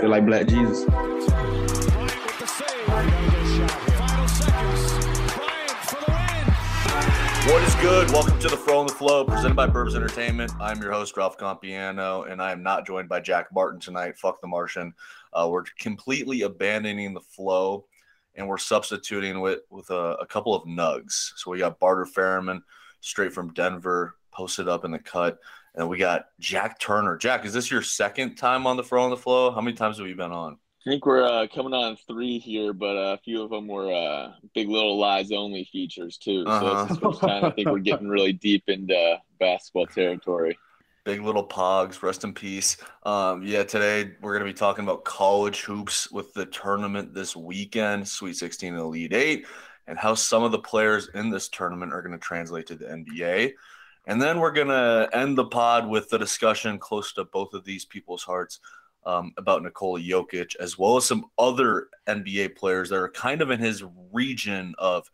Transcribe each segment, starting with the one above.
Feel like Black Jesus. What is good? Welcome to the Fro on the Flow, presented by Burbs Entertainment. I'm your host, Ralph Compiano, and I am not joined by Jack Martin tonight. Fuck the Martian. Uh, we're completely abandoning the flow, and we're substituting with with a, a couple of nugs. So we got Barter Ferryman, straight from Denver, posted up in the cut, and we got Jack Turner. Jack, is this your second time on the Fro on the Flow? How many times have you been on? I think we're uh, coming on three here, but uh, a few of them were uh, big little lies only features too. So Uh-huh. it's the first time I think we're getting really deep into basketball territory. Big little pogs, rest in peace. Um, yeah, today we're going to be talking about college hoops with the tournament this weekend, Sweet 16 and Elite 8, and how some of the players in this tournament are going to translate to the NBA. And then we're going to end the pod with the discussion close to both of these people's hearts um, about Nikola Jokic, as well as some other NBA players that are kind of in his region of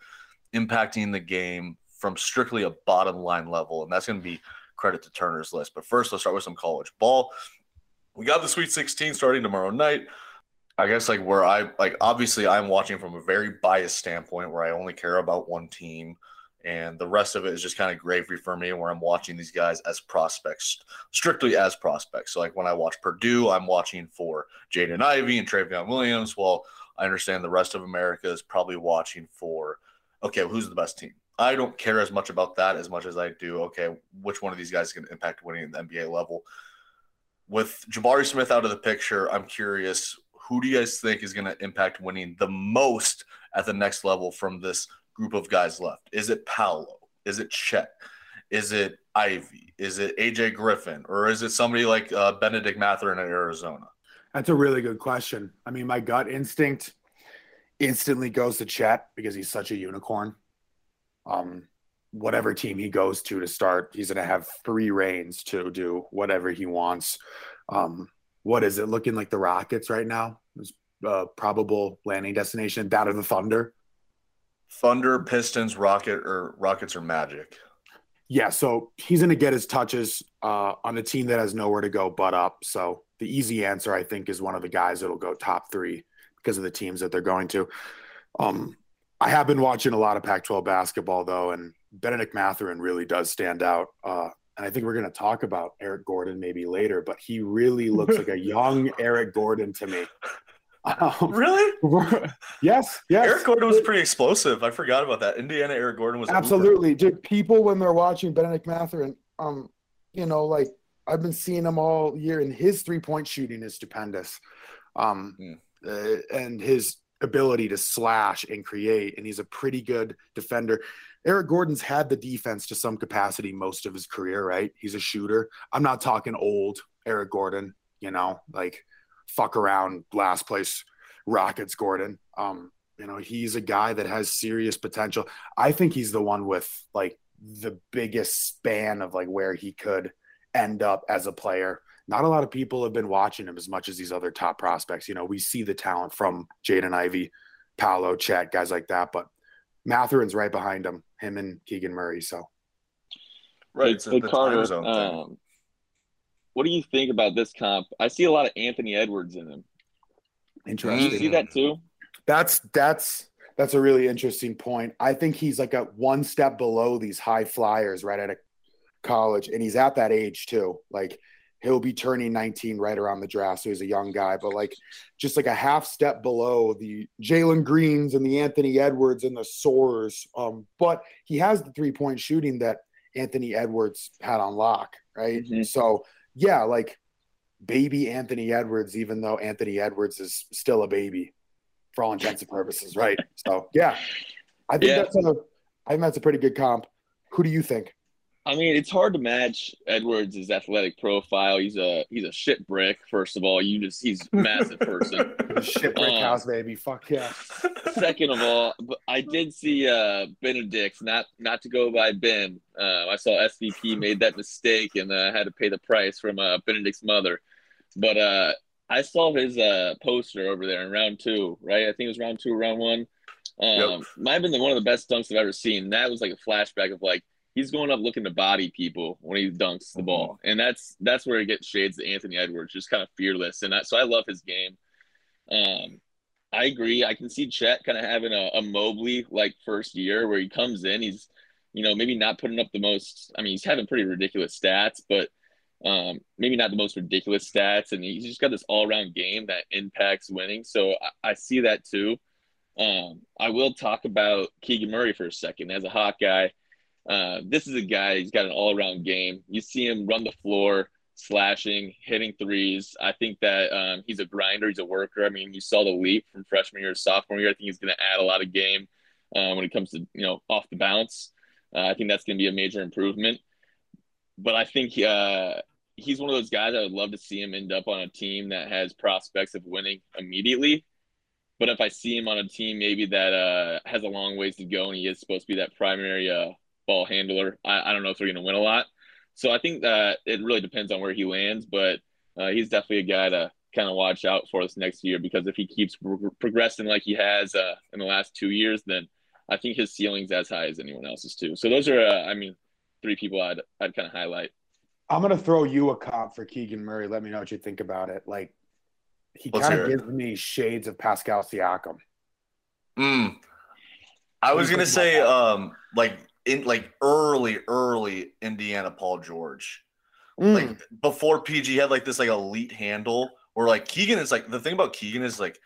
impacting the game from strictly a bottom line level. And that's going to be credit to Turner's list. But first, let's start with some college ball. We got the Sweet 16 starting tomorrow night. I guess like where I like obviously I'm watching from a very biased standpoint where I only care about one team and the rest of it is just kind of gravy for me where I'm watching these guys as prospects, strictly as prospects. So like when I watch Purdue, I'm watching for Jaden Ivey and Trevion Williams. Well, I understand the rest of America is probably watching for okay, who's the best team? I don't care as much about that as much as I do. Okay, which one of these guys is going to impact winning at the NBA level? With Jabari Smith out of the picture, I'm curious who do you guys think is going to impact winning the most at the next level from this group of guys left? Is it Paolo? Is it Chet? Is it Ivey? Is it AJ Griffin? Or is it somebody like uh, Benedict Mathurin in Arizona? That's a really good question. I mean, my gut instinct instantly goes to Chet because he's such a unicorn. Um, whatever team he goes to to start, he's going to have free reigns to do whatever he wants. Um, what is it looking like the Rockets right now? His uh, probable landing destination, that of the Thunder. Thunder, Pistons, Rocket, or Rockets or Magic? Yeah, so he's going to get his touches uh, on a team that has nowhere to go but up. So the easy answer, I think, is one of the guys that'll go top three because of the teams that they're going to. Um, I have been watching a lot of Pac-12 basketball though, and Benedict Mathurin really does stand out. Uh, and I think we're going to talk about Eric Gordon maybe later, but he really looks like a young Eric Gordon to me. Um, Really? yes, yes. Eric Gordon was pretty explosive. I forgot about that. Indiana Eric Gordon was. Absolutely. Dude, people when they're watching Benedict Mathurin um, you know, like I've been seeing him all year, and his three point shooting is stupendous. Um, Hmm. uh, and his ability to slash and create, and he's a pretty good defender. Eric Gordon's had the defense to some capacity most of his career, right? He's a shooter. I'm not talking old Eric Gordon, you know, like fuck around last place Rockets Gordon. Um, you know, he's a guy that has serious potential. I think he's the one with like the biggest span of like where he could end up as a player. Not a lot of people have been watching him as much as these other top prospects. You know, we see the talent from Jaden Ivey, Paolo, Chet, guys like that, but Mathurin's right behind him, him and Keegan Murray. So Right. Hey, It's hey, the time Carter, zone thing. um, what do you think about this comp? I see a lot of Anthony Edwards in him. Do interesting. you see that too? That's that's that's a really interesting point. I think he's like a one step below these high flyers right out of college, and he's at that age too. Like he'll be turning 19 right around the draft, so he's a young guy, but like just like a half step below the Jalen Greens and the Anthony Edwards and the Soars. Um, but he has the three point shooting that Anthony Edwards had on lock, right? Mhm. So yeah, like baby Anthony Edwards, even though Anthony Edwards is still a baby for all intents and purposes, right? So yeah, I think Yeah. that's a I think that's a pretty good comp. Who do you think? I mean, it's hard to match Edwards' athletic profile. He's a he's a shit brick. First of all, you just he's a massive person. Shipwreck Um, house, baby. Fuck yeah. Second of all, but I did see uh, Benedict, not not to go by Ben. Uh, I saw SVP made that mistake and uh, had to pay the price from uh, Benedict's mother. But uh, I saw his uh, poster over there in round two, right? I think it was round two, round one. Um, Yep. Might have been the, one of the best dunks I've ever seen. That was like a flashback of like he's going up looking to body people when he dunks the ball, mm-hmm. and that's that's where he gets shades to Anthony Edwards, just kind of fearless, and I, so I love his game. Um, I agree. I can see Chet kind of having a, a Mobley like first year where he comes in, he's you know maybe not putting up the most. I mean, he's having pretty ridiculous stats, but um, maybe not the most ridiculous stats, and he's just got this all around game that impacts winning. So I, I see that too. Um, I will talk about Keegan Murray for a second as a hot guy. Uh, this is a guy, he's got an all around game. You see him run the floor, slashing, hitting threes. I think that um, he's a grinder, he's a worker. I mean, you saw the leap from freshman year to sophomore year. I think he's going to add a lot of game uh, when it comes to, you know, off the bounce. Uh, I think that's going to be a major improvement. But I think uh, he's one of those guys I would love to see him end up on a team that has prospects of winning immediately. But if I see him on a team maybe that uh, has a long ways to go and he is supposed to be that primary uh, ball handler. I, I don't know if they're going to win a lot. So I think that it really depends on where he lands, but uh, he's definitely a guy to kind of watch out for this next year because if he keeps pro- progressing like he has uh, in the last two years, then I think his ceiling's as high as anyone else's too. So those are, uh, I mean, three people I'd I'd kind of highlight. I'm gonna throw you a comp for Keegan Murray. Let me know what you think about it. Like he kind of gives me shades of Pascal Siakam. Mm. I was gonna say, um, like in like early, early Indiana Paul George. Mm. Like before PG had like this like elite handle or like Keegan is like the thing about Keegan is like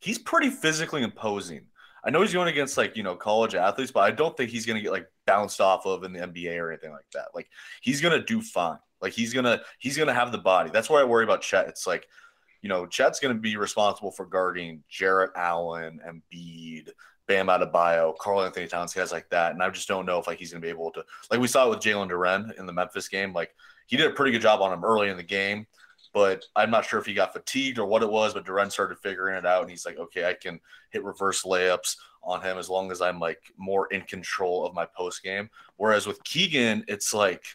he's pretty physically imposing. I know he's going against like, you know, college athletes, but I don't think he's going to get like bounced off of in the NBA or anything like that. Like he's going to do fine. Like he's going to he's going to have the body. That's why I worry about Chet. It's like, you know, Chet's going to be responsible for guarding Jarrett Allen and Bede, Bam Adebayo, Karl Anthony Towns, guys like that. And I just don't know if like he's gonna be able to like we saw it with Jalen Duren in the Memphis game. Like he did a pretty good job on him early in the game, but I'm not sure if he got fatigued or what it was. But Duren started figuring it out, and he's like, okay, I can hit reverse layups on him as long as I'm like more in control of my post game. Whereas with Keegan, it's like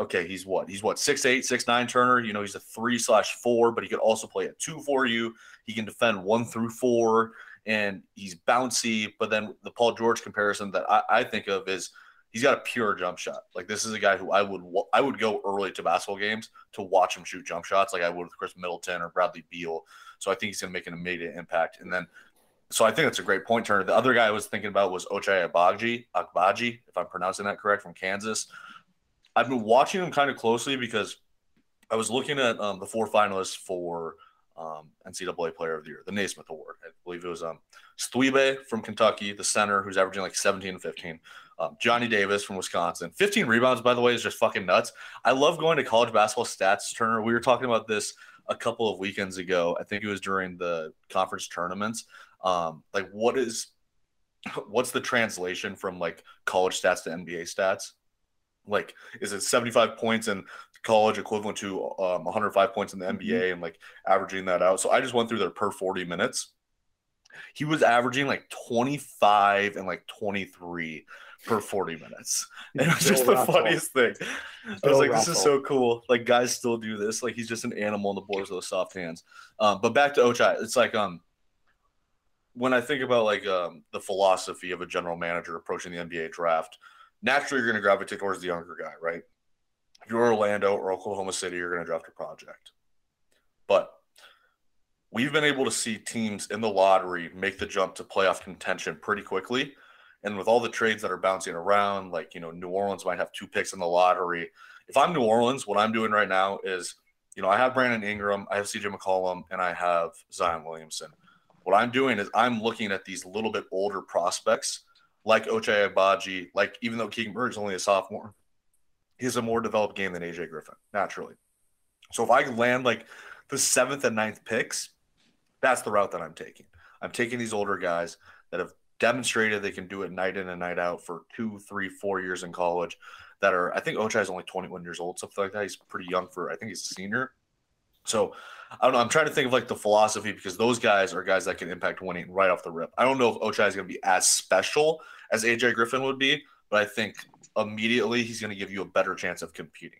okay, he's what? He's what, six eight, six nine Turner. You know, he's a three slash four, but he could also play a two for you. He can defend one through four and he's bouncy. But then the Paul George comparison that I, I, think of is he's got a pure jump shot. Like this is a guy who I would I would go early to basketball games to watch him shoot jump shots, like I would with Khris Middleton or Bradley Beal. So I think he's going to make an immediate impact. And then, so I think that's a great point, Turner. The other guy I was thinking about was Ochai Agbaji, Agbaji, if I'm pronouncing that correct, from Kansas. I've been watching him kind of closely because I was looking at um, the four finalists for um, NCAA Player of the Year, the Naismith Award. I believe it was um, from Kentucky, the center, who's averaging like 17 and 15. Um, Johnny Davis from Wisconsin. 15 rebounds, by the way, is just fucking nuts. I love going to college basketball stats, Turner. We were talking about this a couple of weekends ago. I think it was during the conference tournaments. Um, like, what is what's the translation from like college stats to NBA stats? Like, is it 75 points in college equivalent to um, 105 points in the NBA mm-hmm. and like averaging that out. So I just went through their per 40 minutes. He was averaging like 25 and like 23 per 40 minutes. And it was just the funniest thing. I was like, this is so cool. Like guys still do this. Like he's just an animal in the boards with those soft hands. Um, but back to Ochai, it's like um when I think about like um, the philosophy of a general manager approaching the NBA draft, naturally you're going to gravitate towards the younger guy, right? You're Orlando or Oklahoma City, you're going to draft a project. But we've been able to see teams in the lottery make the jump to playoff contention pretty quickly. And with all the trades that are bouncing around, like, you know, New Orleans might have two picks in the lottery. If I'm New Orleans, what I'm doing right now is, you know, I have Brandon Ingram, I have CJ McCollum, and I have Zion Williamson. What I'm doing is I'm looking at these little bit older prospects like Ochai Agbaji, like even though Keegan Murray's only a sophomore, he's a more developed game than AJ Griffin, naturally. So if I land like the seventh and ninth picks, that's the route that I'm taking. I'm taking these older guys that have demonstrated they can do it night in and night out for two, three, four years in college. That are, I think Ochai is only 21 years old, something like that. He's pretty young for, I think he's a senior. So I don't know. I'm trying to think of like the philosophy because those guys are guys that can impact winning right off the rip. I don't know if Ochai is going to be as special as AJ Griffin would be, but I think immediately he's going to give you a better chance of competing.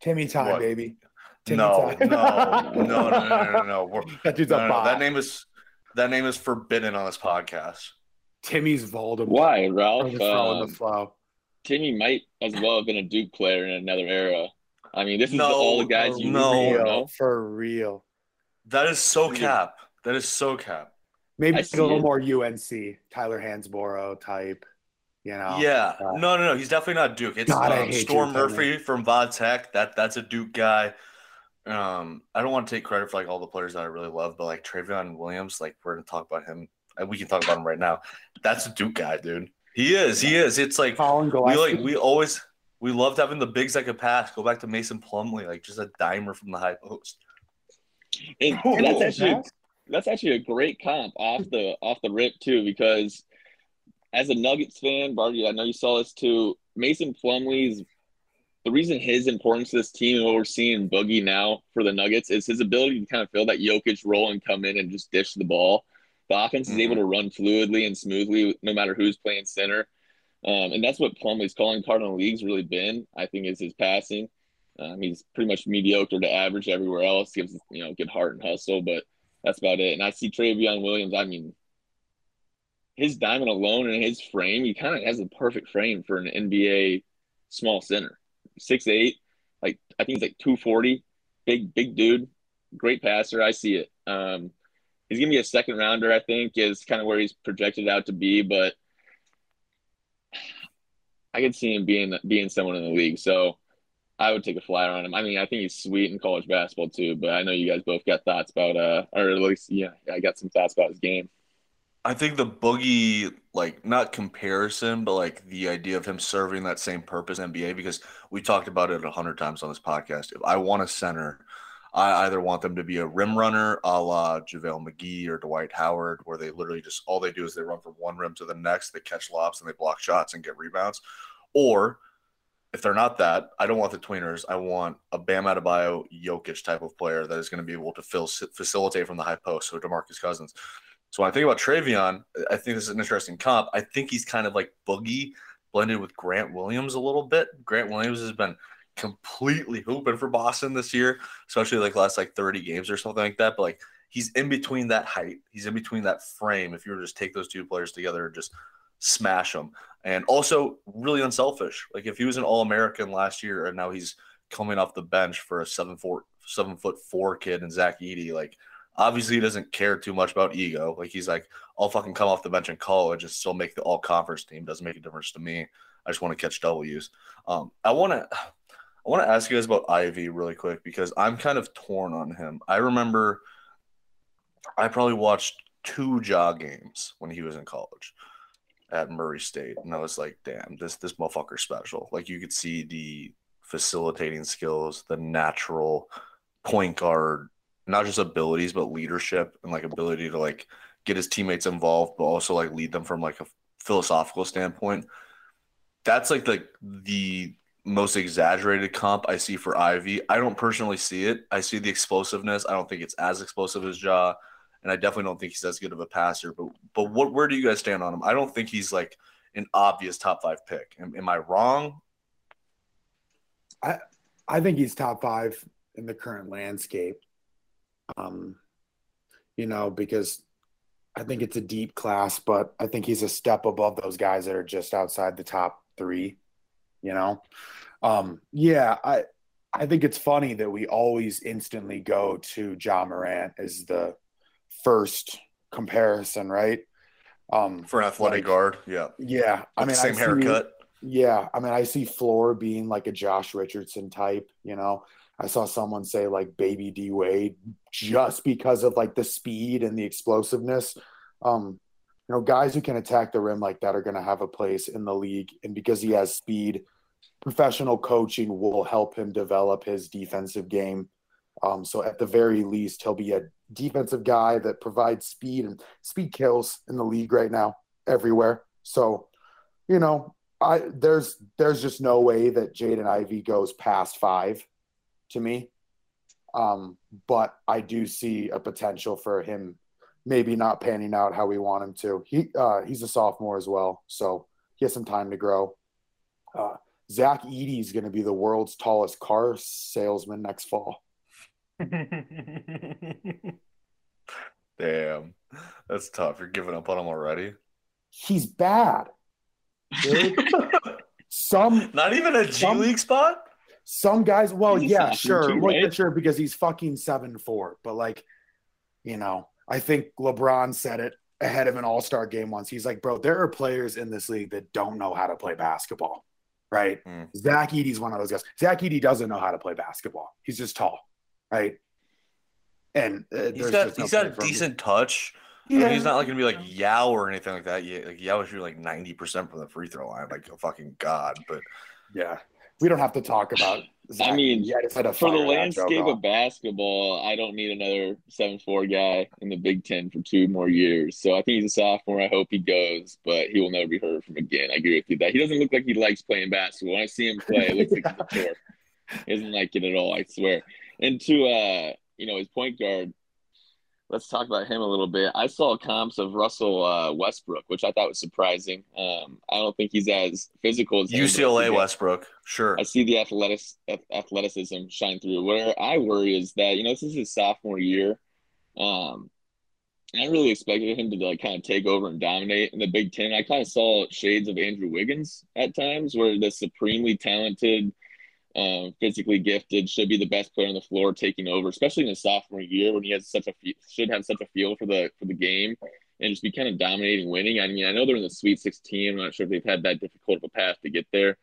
Timmy time, what? baby. Timmy no, time. no, no, no, no, no, no, no. that dude's no, a no, That name is that name is forbidden on this podcast. Timmy's Voldemort. Why, Or Ralph? the throw Um, the flow. Timmy might as well have been a Duke player in another era. I mean, this is No, all the guys For you no. remember, real, no? for real. That is so cap. That is so cap. Maybe a little it. more UNC, Tyler Hansbrough type. You know. Yeah, uh, no, no, no. He's definitely not Duke. It's God, um, Storm Duke, Murphy from Va Tech. That that's a Duke guy. Um, I don't want to take credit for like all the players that I really love, but like Trevion Williams, like we're gonna talk about him. We can talk about him right now. That's a Duke guy, dude. He is. He is. It's like Colin we like we always we loved having the bigs that could pass. Go back to Mason Plumlee, like just a dimer from the high post. And Oh, that's actually that's actually a great comp off the off the rip too, because as a Nuggets fan, Barty, I know you saw this too. Mason Plumlee's the reason his importance to this team and what we're seeing in Boogie now for the Nuggets is his ability to kind of fill that Jokic role and come in and just dish the ball. The offense is able to run fluidly and smoothly no matter who's playing center. Um, and that's what Plumlee's calling card in the league's really been, I think, is his passing. Um, he's pretty much mediocre to average everywhere else. Gives you know good heart and hustle, but that's about it. And I see Trevion Williams. I mean, his diamond alone and his frame, he kind of has the perfect frame for an NBA small center. Six eight, like I think he's like two forty, big big dude, great passer. I see it. Um, he's gonna be a second rounder. I think is kind of where he's projected out to be, but I could see him being being someone in the league. So I would take a flyer on him. I mean, I think he's sweet in college basketball too, but I know you guys both got thoughts about uh or at least yeah, I got some thoughts about his game. I think the boogie, like not comparison, but like the idea of him serving that same purpose NBA, because we talked about it a hundred times on this podcast. If I want a center, I either want them to be a rim runner a la JaVale McGee or Dwight Howard, where they literally just all they do is they run from one rim to the next, they catch lobs and they block shots and get rebounds. Or if they're not that, I don't want the tweeners. I want a Bam Adebayo, Jokic type of player that is going to be able to fill, facilitate from the high post. So Demarcus Cousins. So when I think about Trevion, I think this is an interesting comp. I think he's kind of like Boogie blended with Grant Williams a little bit. Grant Williams has been completely hooping for Boston this year, especially like last like 30 games or something like that. But like he's in between that height, he's in between that frame. If you were to just take those two players together and just smash them, and also really unselfish. Like if he was an All American last year and now he's coming off the bench for a seven four seven foot four kid and Zach Edey, like obviously he doesn't care too much about ego. Like he's like, I'll fucking come off the bench in college and still make the all conference team. Doesn't make a difference to me. I just want to catch W's. Um, I want to. I want to ask you guys about Ivey really quick because I'm kind of torn on him. I remember I probably watched two Ja games when he was in college at Murray State, and I was like, "Damn, this this motherfucker's special." Like you could see the facilitating skills, the natural point guard, not just abilities but leadership and like ability to like get his teammates involved, but also like lead them from like a philosophical standpoint. That's like the the most exaggerated comp I see for Ivey. I don't personally see it. I see the explosiveness. I don't think it's as explosive as Ja, and I definitely don't think he's as good of a passer. But but what where do you guys stand on him? I don't think he's like an obvious top five pick. Am, am I wrong? I think he's top five in the current landscape. Um, you know, because I think it's a deep class, but I think he's a step above those guys that are just outside the top three. You know, um, yeah, I I think it's funny that we always instantly go to Ja Morant as the first comparison, right? Um, For an athletic like, guard, yeah. Yeah, I mean, same I see- haircut. yeah, I mean, I see Floor being like a Josh Richardson type. You know, I saw someone say like Baby D Wade just because of like the speed and the explosiveness. Um, you know, guys who can attack the rim like that are going to have a place in the league, and because he has speed, professional coaching will help him develop his defensive game. Um, so at the very least, he'll be a defensive guy that provides speed and speed kills in the league right now everywhere. So, you know, I there's there's just no way that Jaden Ivey goes past five to me. Um, but I do see a potential for him maybe not panning out how we want him to. He uh, he's a sophomore as well, so he has some time to grow. Uh, Zach Edey is going to be the world's tallest car salesman next fall. Damn, that's tough. You're giving up on him already. he's bad. Some Not even a G Some- League spot? some guys, well, He's yeah, sure, too, well, yeah, right? sure, because he's fucking seven four. But like, you know, I think LeBron said it ahead of an All Star game once. He's like, bro, there are players in this league that don't know how to play basketball, right? Mm. Zach Edey's one of those guys. Zach Edey doesn't know how to play basketball. He's just tall, right? And uh, He's there's got he's got a for him. decent touch. I Yeah. mean, he's not like gonna be like Yao or anything like that. Yeah, like Yao shoot like ninety percent from the free throw line, like a fucking god. But Yeah, we don't have to talk about. Zach mean, Edey. Yeah, just had to For the landscape of basketball, I don't need another seven four guy in the Big Ten for two more years. So I think he's a sophomore. I hope he goes, but he will never be heard from again. I agree with you that he doesn't look like he likes playing basketball. When I see him play, it looks like he's a tour. He doesn't like it at all. I swear. And to uh, you know, his point guard. Let's talk about him a little bit. I saw comps of Russell uh, Westbrook, which I thought was surprising. Um, I don't think he's as physical as him, UCLA think Westbrook, sure. I see the athletic athleticism shine through. Where I worry is that you know this is his sophomore year. Um, I really expected him to like kind of take over and dominate in the Big Ten. I kind of saw shades of Andrew Wiggins at times, where the supremely talented, um, physically gifted should be the best player on the floor, taking over, especially in his sophomore year when he has such a should have such a feel for the for the game and just be kind of dominating, winning. I mean, I know they're in the Sweet 16. I'm not sure if they've had that difficult of a path to get there.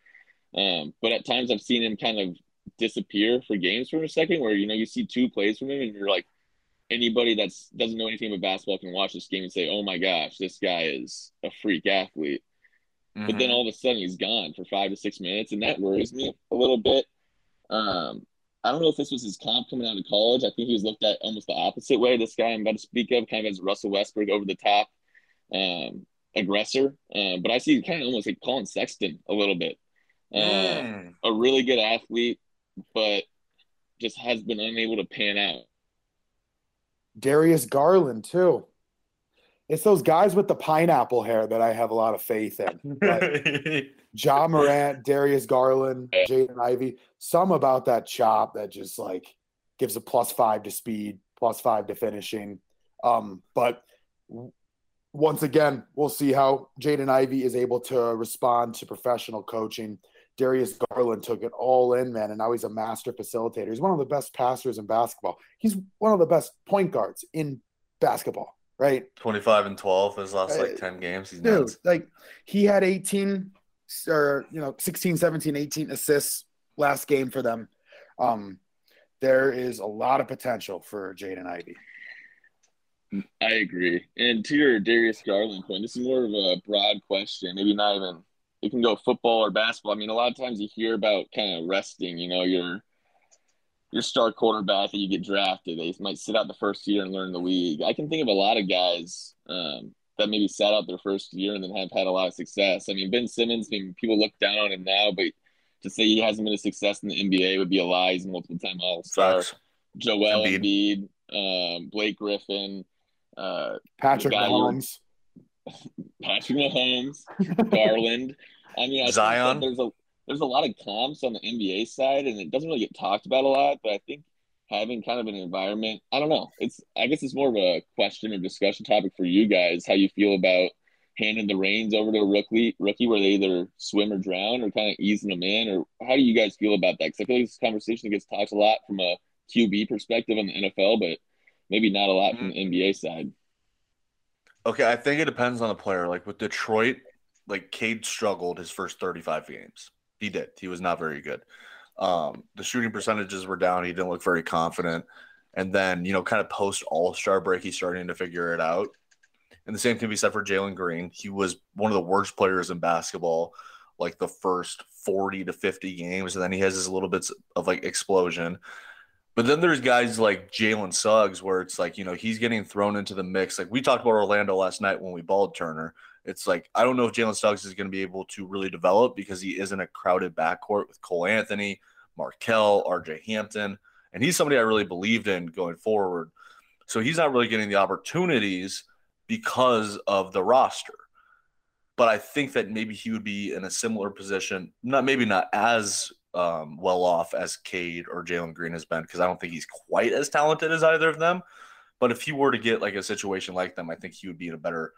Um, but at times I've seen him kind of disappear for games for a second where, you know, you see two plays from him and you're like, anybody that's doesn't know anything about basketball can watch this game and say, oh my gosh, this guy is a freak athlete. But then Mhm. all of a sudden he's gone for five to six minutes, and that worries me a little bit. Um, I don't know if this was his comp coming out of college. I think he was looked at almost the opposite way. This guy I'm about to speak of kind of as Russell Westbrook over the top um, aggressor. Uh, but I see kind of almost like Collin Sexton a little bit. Uh, Mm. A really good athlete, but just has been unable to pan out. Darius Garland too. It's those guys with the pineapple hair that I have a lot of faith in. But Ja Morant, Darius Garland, Jaden Ivey, some about that chop that just like gives a plus five to speed, plus five to finishing. Um, but once again, we'll see how Jaden Ivey is able to respond to professional coaching. Darius Garland took it all in, man, and now he's a master facilitator. He's one of the best passers in basketball. He's one of the best point guards in basketball, right? 25 and 12 his last like Uh, 10 games. He's dude nuts. like he had 18 or you know 16 17 18 assists last game for them um there is a lot of potential for jaden ivey I agree. And to your Darius Garland point, this is more of a broad question. Maybe not even it can go football or basketball. I mean, a lot of times you hear about kind of resting, you know, your your star quarterback that you get drafted. They might sit out the first year and learn the league. I can think of a lot of guys um, that maybe sat out their first year and then have had a lot of success. I mean, Ben Simmons, I mean, people look down on him now, but to say he hasn't been a success in the NBA would be a lie. He's multiple time All Star. Joel Embiid. Embiid, um, Blake Griffin, uh, patrick guy mahomes Patrick Mahomes, Garland. I mean, I Zion. there's a there's a lot of comps on the NBA side, and it doesn't really get talked about a lot. But I think having kind of an environment, I don't know. It's I guess it's more of a question or discussion topic for you guys. How you feel about handing the reins over to a rookie, rookie where they either swim or drown, or kind of easing them in, or how do you guys feel about that? Because I feel like this conversation gets talked a lot from a QB perspective on the NFL, but maybe not a lot from the NBA side. Okay, I think it depends on the player. Like with Detroit, like Cade struggled his first 35 games. He did. He was not very good. Um, the shooting percentages were down. He didn't look very confident. And then, you know, kind of post All Star break, he's starting to figure it out. And the same can be said for Jalen Green. He was one of the worst players in basketball, like the first 40 to 50 games. And then he has his little bits of like explosion. But then there's guys like Jalen Suggs, where it's like, you know, he's getting thrown into the mix. Like we talked about Orlando last night when we balled Turner. It's like, I don't know if Jalen Suggs is going to be able to really develop because he isn't a crowded backcourt with Cole Anthony, Markelle, RJ Hampton. And he's somebody I really believed in going forward. So he's not really getting the opportunities because of the roster. But I think that maybe he would be in a similar position, not maybe not as um, well off as Cade or Jalen Green has been, because I don't think he's quite as talented as either of them. But if he were to get like a situation like them, I think he would be in a better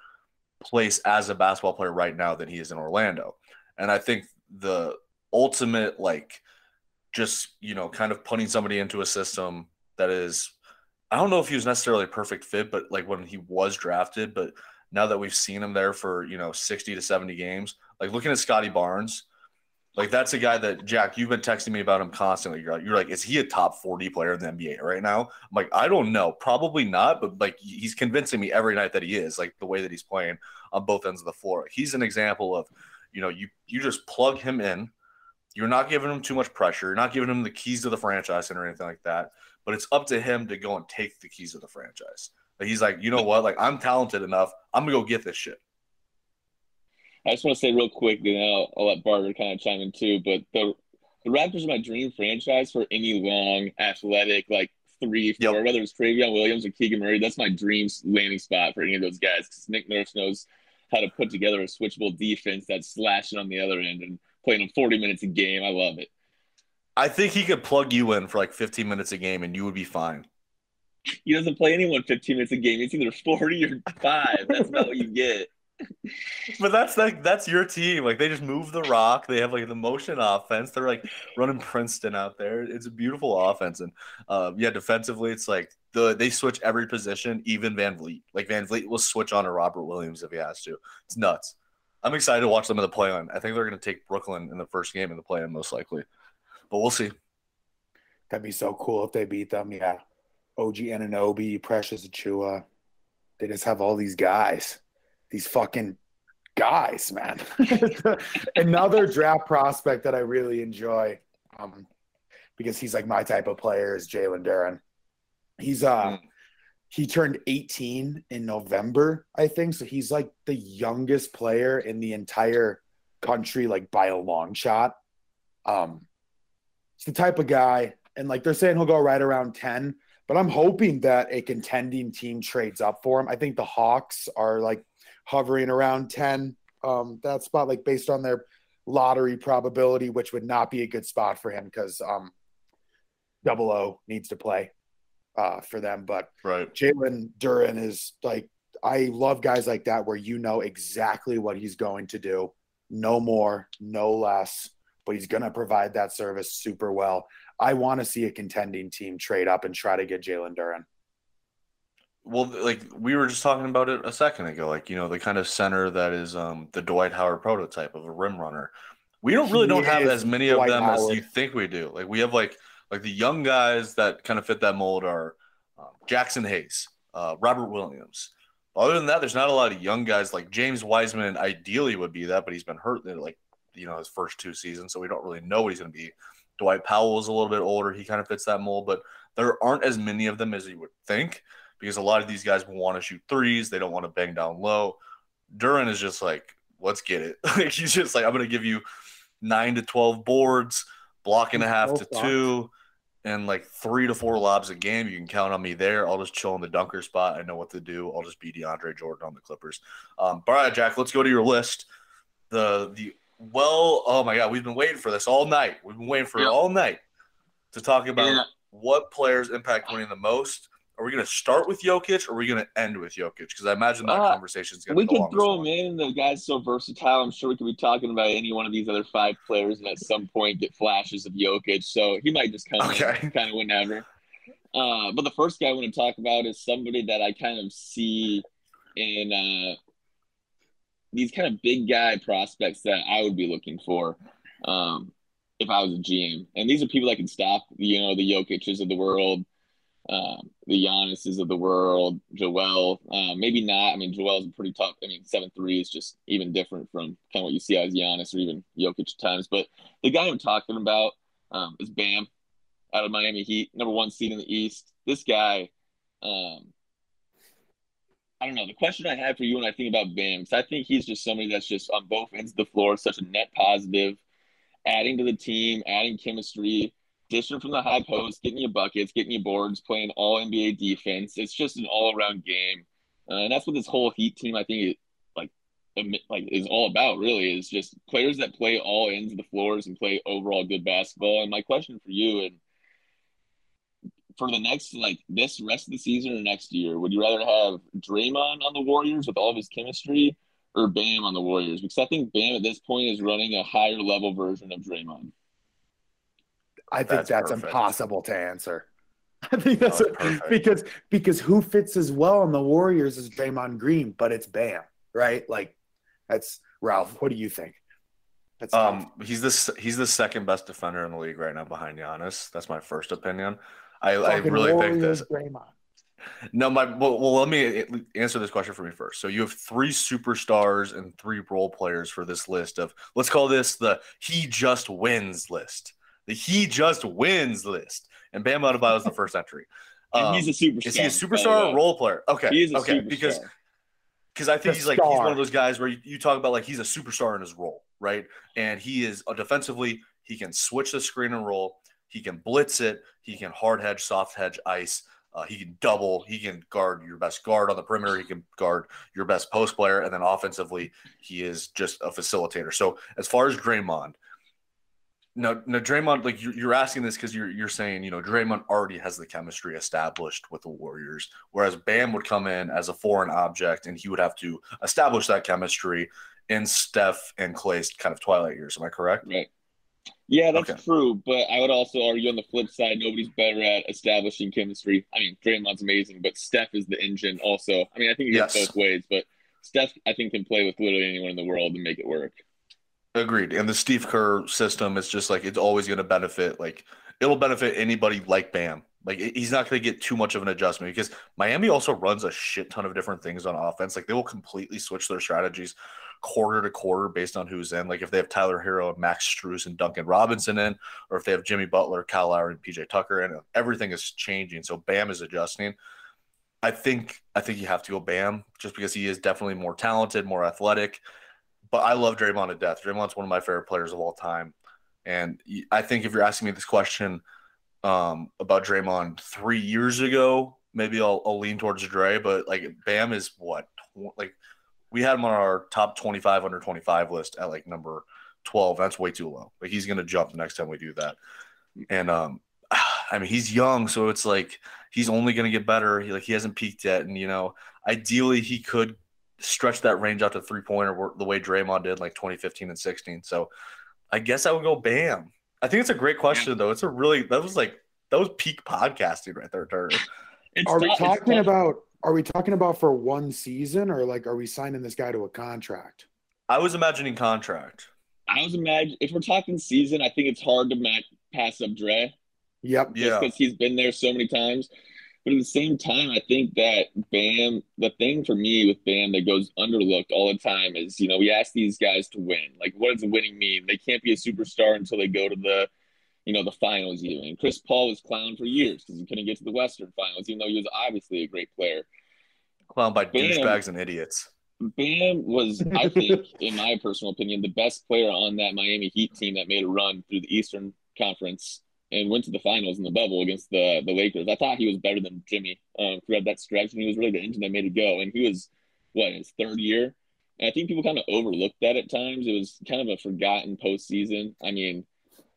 place as a basketball player right now than he is in Orlando. And I think the ultimate, like, just, you know, kind of putting somebody into a system that is, I don't know if he was necessarily a perfect fit, but like when he was drafted, but now that we've seen him there for, you know, 60 to 70 games, like looking at Scottie Barnes, like that's a guy that Jack, you've been texting me about him constantly. You're like, you're like, is he a top 40 player in the NBA right now? I'm like, I don't know, probably not, but like he's convincing me every night that he is, like the way that he's playing on both ends of the floor. He's an example of, you know, you you just plug him in. You're not giving him too much pressure. You're not giving him the keys to the franchise or anything like that. But it's up to him to go and take the keys of the franchise. He's like, you know what? Like I'm talented enough. I'm gonna go get this shit. I just want to say real quick, and I'll, I'll let Barter kind of chime in too. But the the Raptors are my dream franchise for any long, athletic, like three, four, yep. whether it's Trevion Williams or Keegan Murray. That's my dream landing spot for any of those guys because Nick Nurse knows how to put together a switchable defense that's slashing on the other end and playing them 40 minutes a game. I love it. I think he could plug you in for like 15 minutes a game and you would be fine. He doesn't play anyone 15 minutes a game. It's either 40 or five. That's not what you get but that's like that's your team. Like they just move the rock. They have like the motion offense. They're like running Princeton out there. It's a beautiful offense. And um, yeah, defensively, it's like the they switch every position, even VanVleet. Like VanVleet will switch on to Robert Williams if he has to. It's nuts. I'm excited to watch them in the play-in. I think they're gonna take Brooklyn in the first game in the play-in, most likely. But we'll see. That'd be so cool if they beat them. Yeah. OG Anunoby, Precious Achiuwa. They just have all these guys these fucking guys, man. Another draft prospect that I really enjoy, um, because he's like my type of player, is Jalen Duren. He's uh mm. he turned 18 in November, I think. So he's like the youngest player in the entire country, like by a long shot. Um, it's the type of guy, and like they're saying he'll go right around 10. But I'm hoping that a contending team trades up for him. I think the Hawks are like hovering around 10. Um, that spot, like based on their lottery probability, which would not be a good spot for him because um, Double O needs to play uh, for them. But right. Jalen Duren is like, I love guys like that where you know exactly what he's going to do, no more, no less, but he's going to provide that service super well. I want to see a contending team trade up and try to get Jalen Duren. Well, like we were just talking about it a second ago, like you know the kind of center that is um, the Dwight Howard prototype of a rim runner. We don't really he don't have as many Dwight of them Howard. as you think we do. Like we have like like the young guys that kind of fit that mold are um, Jaxson Hayes, uh, Robert Williams. Other than that, there's not a lot of young guys like James Wiseman. Ideally, would be that, but he's been hurt in like you know his first two seasons, so we don't really know what he's going to be. Dwight Powell is a little bit older; he kind of fits that mold, but there aren't as many of them as you would think because a lot of these guys want to shoot threes. They don't want to bang down low. Duren is just like, let's get it. like he's just like, I'm gonna give you nine to twelve boards, block and a half to two, and like three to four lobs a game. You can count on me there. I'll just chill in the dunker spot. I know what to do. I'll just be DeAndre Jordan on the Clippers. Um, all right, Jack, let's go to your list. The the well, oh my god, we've been waiting for this all night. We've been waiting for yep. it all night to talk about yeah. what players impact winning the most. Are we going to start with Jokic or are we going to end with Jokic? Because I imagine that uh, conversation is going to We can throw him in. The guy's so versatile. I'm sure we could be talking about any one of these other five players and at some point get flashes of Jokic. So he might just come okay. in kind of whenever. Uh, but the first guy I want to talk about is somebody that I kind of see in uh, these kind of big guy prospects that I would be looking for um, if I was a GM. And these are people that can stop, you know, the Jokic's of the world um, the Giannis's of the world, Joel. Uh, maybe not. I mean, Joel's pretty tough. I mean, seven three is just even different from kind of what you see as Giannis or even Jokic at times. But the guy I'm talking about um, is Bam out of Miami Heat, number one seed in the East. This guy, um, I don't know. The question I have for you when I think about Bam, because I think he's just somebody that's just on both ends of the floor, such a net positive, adding to the team, adding chemistry dishing from the high post, getting you buckets, getting you boards, playing all NBA defense. It's just an all around game, uh, and that's what this whole Heat team I think like like is all about. Really, is just players that play all ends of the floors and play overall good basketball. And my question for you and for the next like this rest of the season or next year, would you rather have Draymond on the Warriors with all of his chemistry, or Bam on the Warriors? Because I think Bam at this point is running a higher level version of Draymond. I think That's that's, impossible to answer. I think that's a- because because who fits as well on the Warriors as Draymond Green, but it's Bam, right? Like that's Ralph. What do you think? That's tough. Um, he's this he's the second best defender in the league right now behind Giannis. That's my first opinion. I, I really think Warriors, this. Draymond. No, my well, well, let me answer this question for me first. So you have three superstars and three role players for this list of let's call this the he just wins list. The he just wins list. And Bam Adebayo is the first entry. And Um, he's a superstar. is he a superstar or role player? Okay. He is a okay. superstar. Because because I think The he's like he's one of those guys where you, you talk about like he's a superstar in his role, right? And he is uh, defensively, he can switch the screen and roll, he can blitz it, he can hard hedge, soft hedge, ice, uh, he can double, he can guard your best guard on the perimeter, he can guard your best post player, and then offensively, he is just a facilitator. So as far as Draymond. No, no, Draymond. Like you're, you're asking this because you're you're saying you know Draymond already has the chemistry established with the Warriors, whereas Bam would come in as a foreign object and he would have to establish that chemistry in Steph and Clay's kind of twilight years. Am I correct? Right. Yeah, that's Okay. true. But I would also argue on the flip side, nobody's better at establishing chemistry. I mean, Draymond's amazing, but Steph is the engine also. I mean, I think it goes Yes. both ways, but Steph, I think, can play with literally anyone in the world and make it work. Agreed. And the Steve Kerr system is just like it's always going to benefit. Like it'll benefit anybody like Bam. Like he's not going to get too much of an adjustment because Miami also runs a shit ton of different things on offense. Like they will completely switch their strategies quarter to quarter based on who's in. Like if they have Tyler Herro and Max Strus and Duncan Robinson in, or if they have Jimmy Butler, Kyle Lowry, and PJ Tucker in, everything is changing. So Bam is adjusting. I think I think you have to go Bam just because he is definitely more talented, more athletic. But I love Draymond to death. Draymond's one of my favorite players of all time. And I think if you're asking me this question um, about Draymond three years ago, maybe I'll, I'll lean towards Dre. But like Bam is what like we had him on our top 25 under 25 list at like number 12. That's way too low. Like he's gonna jump the next time we do that. And um, I mean he's young, so it's like he's only gonna get better. He like he hasn't peaked yet, and you know ideally he could stretch that range out to three pointer the way Draymond did like 2015 and 16. So I guess I would go Bam. I think it's a great question though. It's a really that was like that was peak podcasting right there, Turner. Are we talking about are we talking about for one season or like are we signing this guy to a contract? I was imagining contract. I was imagine if we're talking season, I think it's hard to pass up Dre. Yep. Yeah. because he's been there so many times. But at the same time, I think that Bam, the thing for me with Bam that goes underlooked all the time is, you know, we ask these guys to win. Like, what does winning mean? They can't be a superstar until they go to the, you know, the finals even. And Chris Paul was clowned for years because he couldn't get to the Western finals, even though he was obviously a great player. Clown by Bam. douchebags and idiots. Bam was, I think, in my personal opinion, the best player on that Miami Heat team that made a run through the Eastern Conference and went to the finals in the bubble against the the Lakers. I thought he was better than Jimmy um, throughout that stretch, and he was really the engine that made it go. And he was what his third year, and I think people kind of overlooked that at times. It was kind of a forgotten postseason. I mean,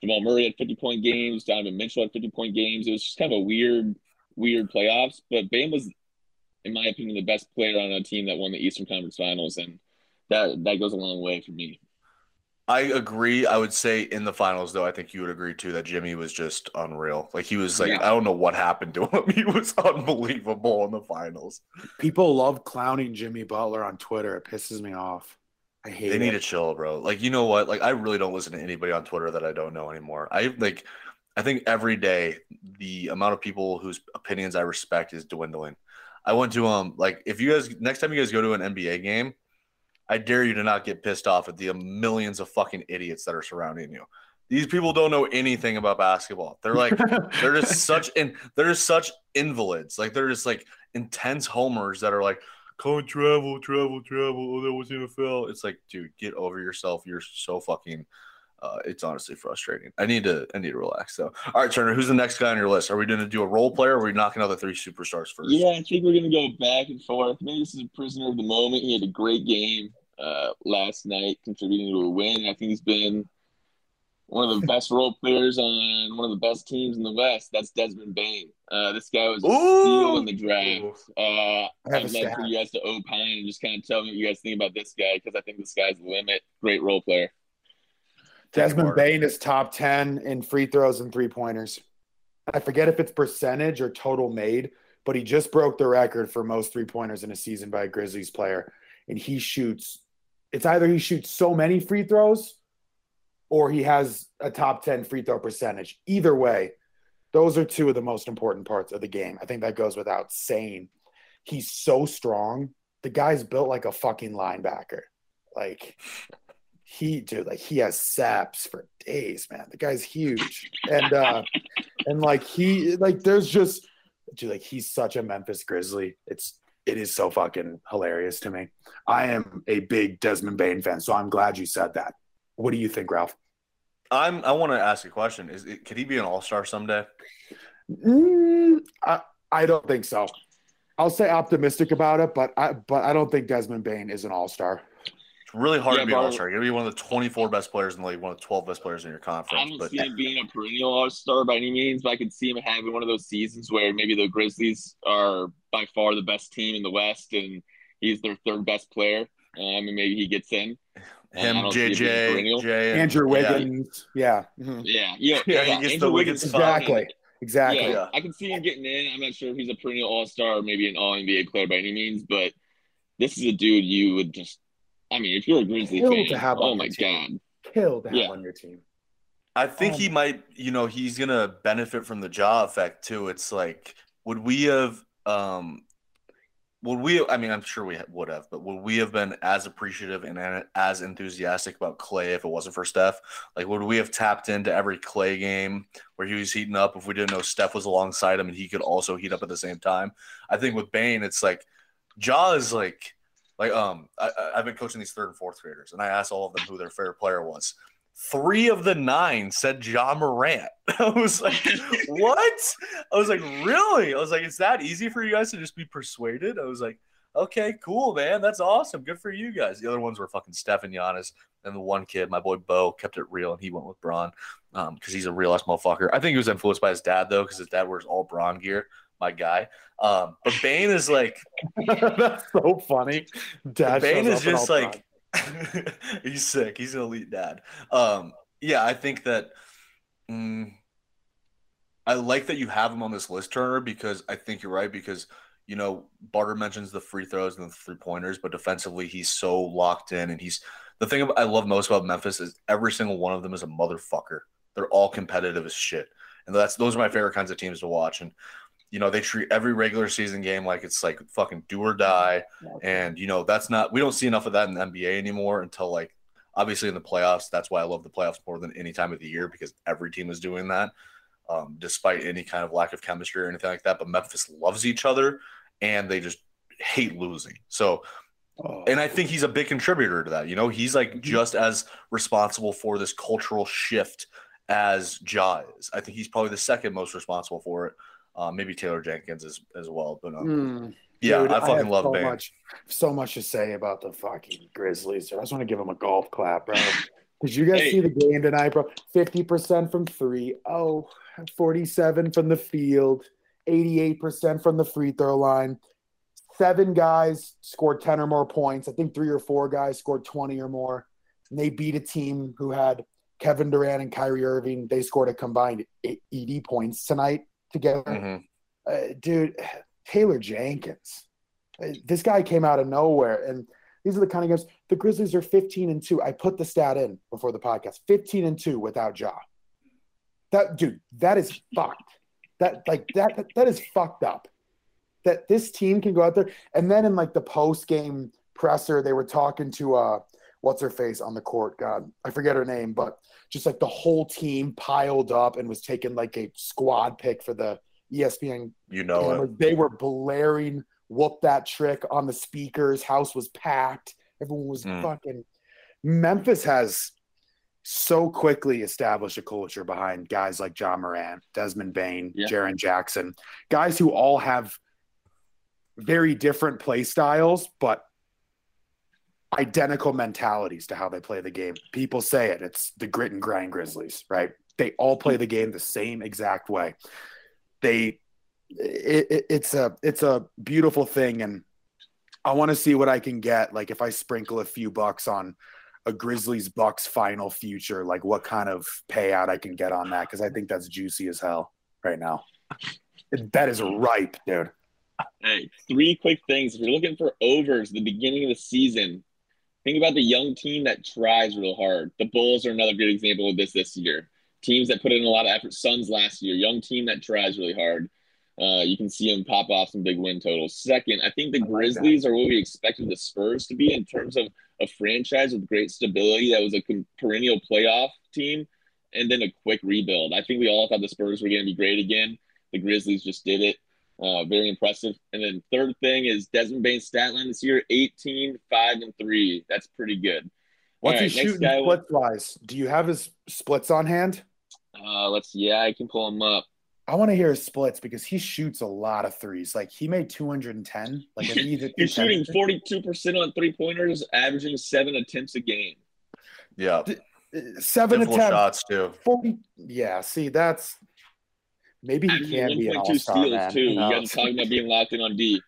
Jamal Murray had fifty point games, Donovan Mitchell had fifty point games. It was just kind of a weird, weird playoffs. But Bam was, in my opinion, the best player on a team that won the Eastern Conference Finals, and that that goes a long way for me. I agree. I would say in the finals, though, I think you would agree too that Jimmy was just unreal. Like he was like, Yeah. I don't know what happened to him. He was unbelievable in the finals. People love clowning Jimmy Butler on Twitter. It pisses me off. I hate it. They it. need to chill, bro. Like you know what? Like I really don't listen to anybody on Twitter that I don't know anymore. I like, I think every day the amount of people whose opinions I respect is dwindling. I went to um like if you guys next time you guys go to an NBA game, I dare you to not get pissed off at the millions of fucking idiots that are surrounding you. These people don't know anything about basketball. They're like they're just such and they're just such invalids. Like they're just like intense homers that are like, come travel, travel, travel. Oh, that was NFL. It's like, dude, get over yourself. You're so fucking uh, it's honestly frustrating. I need to I need to relax though. All right, Turner, who's the next guy on your list? Are we gonna do a role player or are we knocking out the three superstars first? Yeah, I think we're gonna go back and forth. Maybe this is a prisoner of the moment. He had a great game uh, last night, contributing to a win. I think he's been one of the best role players on one of the best teams in the West. That's Desmond Bane. Uh, this guy was a steal in the draft. Uh, I'd love for you guys to opine and just kind of tell me what you guys think about this guy because I think the sky's the limit. Great role player. Desmond Bane is top 10 in free throws and three pointers. I forget if it's percentage or total made, but he just broke the record for most three pointers in a season by a Grizzlies player. And he shoots, it's either he shoots so many free throws or he has a top 10 free throw percentage. Either way, those are two of the most important parts of the game. I think that goes without saying. He's so strong. The guy's built like a fucking linebacker. Like he dude, like he has saps for days, man. The guy's huge. And uh and like he like there's just dude, like he's such a Memphis Grizzly. It's it is so fucking hilarious to me. I am a big Desmond Bane fan, so I'm glad you said that. What do you think, Ralph? I'm. I want to ask a question. Is it, could he be an All Star someday? Mm, I I don't think so. I'll say optimistic about it, but I but I don't think Desmond Bane is an All Star. It's really hard yeah, to be an All Star. You're gonna be one of the 24 best players in the league, one of the 12 best players in your conference. I don't but, see him being a perennial All Star by any means, but I could see him having one of those seasons where maybe the Grizzlies are by far the best team in the West, and he's their third best player, um, and maybe he gets in. Him, JJ, Ja, Andrew Wiggins, yeah, yeah, mm-hmm. yeah, yeah, yeah, yeah. He gets the Wiggins exactly. Exactly. Yeah, I can see him getting in. I'm not sure if he's a perennial All Star or maybe an All NBA player by any means, but this is a dude you would just. I mean, if you're a Grizzly Kill fan, to have oh my god, kill to have yeah. on your team. I think um, he might. You know, he's gonna benefit from the Ja effect too. It's like, would we have um would we i mean i'm sure we would have but would we have been as appreciative and as enthusiastic about Klay if it wasn't for steph like would we have tapped into every Klay game where he was heating up if we didn't know steph was alongside him and he could also heat up at the same time i think with bane it's like Ja is like like um I, i've been coaching these third and fourth graders and i asked all of them who their favorite player was three of the nine said Ja Morant. I was like, what? I was like, really? I was like, it's that easy for you guys to just be persuaded? I was like, okay, cool, man. That's awesome. Good for you guys. The other ones were fucking Steph and Giannis. And the one kid, my boy Bo, kept it real and he went with Bron um because um, he's a real ass motherfucker. I think he was influenced by his dad, though, because his dad wears all Bron gear. My guy. Um, but Bane is like, that's so funny. Dad Bane is just like, he's sick. He's an elite dad. Um, yeah, I think that. Mm, I like that you have him on this list, Turner, because I think you're right. Because you know, Barter mentions the free throws and the three pointers, but defensively, he's so locked in. And he's the thing I love most about Memphis is every single one of them is a motherfucker. They're all competitive as shit, and that's those are my favorite kinds of teams to watch. And you know, they treat every regular season game like it's like fucking do or die. And, you know, that's not, we don't see enough of that in the NBA anymore until like, obviously in the playoffs. That's why I love the playoffs more than any time of the year because every team is doing that, um, despite any kind of lack of chemistry or anything like that. But Memphis loves each other and they just hate losing. So, oh. and I think he's a big contributor to that. You know, he's like mm-hmm. just as responsible for this cultural shift as Ja is. I think he's probably the second most responsible for it. Uh, maybe Taylor Jenkins as as well, but um, mm, yeah, dude, I fucking I love so Bane. Much, so much to say about the fucking Grizzlies. I just want to give them a golf clap, bro. Did you guys hey. see the game tonight, bro? 50% from three. Oh, 47 from the field, 88% from the free throw line. Seven guys scored 10 or more points. I think three or four guys scored 20 or more. And they beat a team who had Kevin Durant and Kyrie Irving. They scored a combined 80 points tonight together. Mm-hmm. Uh, dude, Taylor Jenkins. Uh, this guy came out of nowhere. And these are the kind of games. The Grizzlies are 15 and 2. I put the stat in before the podcast 15 and 2 without Ja. That, dude, that is fucked. That, like, that, that, that is fucked up. That this team can go out there. And then in, like, the post game presser, they were talking to, uh, what's her face on the court? God, I forget her name, but just like the whole team piled up and was taking like a squad pick for the ESPN. You know, it. they were blaring "Whoop That Trick" on the speakers. House was packed. Everyone was mm. fucking. Memphis has so quickly established a culture behind guys like Ja Morant, Desmond Bane, yeah. Jaren Jackson, guys who all have very different play styles, but identical mentalities to how they play the game. People say it. It's the grit and grind Grizzlies, right? They all play the game the same exact way. They it, it, it's a it's a beautiful thing and I want to see what I can get like if I sprinkle a few bucks on a Grizzlies Bucks final future like what kind of payout I can get on that cuz I think that's juicy as hell right now. That is ripe, dude. Hey, three quick things. If you're looking for overs the beginning of the season, think about the young team that tries real hard. The Bulls are another good example of this this year. Teams that put in a lot of effort. Suns last year, young team that tries really hard. Uh, you can see them pop off some big win totals. Second, I think the I Grizzlies like are what we expected the Spurs to be in terms of a franchise with great stability that was a perennial playoff team and then a quick rebuild. I think we all thought the Spurs were going to be great again. The Grizzlies just did it. Uh, very impressive. And then third thing is Desmond Bane's stat line this year 18, 5, and 3. That's pretty good. What's right, he shooting split wise? Do you have his splits on hand? Uh, let's yeah, I can pull him up. I want to hear his splits because he shoots a lot of threes. Like he made 210. Like he's, he's shooting 42% on three pointers, averaging seven attempts a game. Yeah. Uh, seven Difficult attempts. shots too. 40. Yeah. See, that's maybe he can be an all steals man. too. You guys are talking about being locked in on D.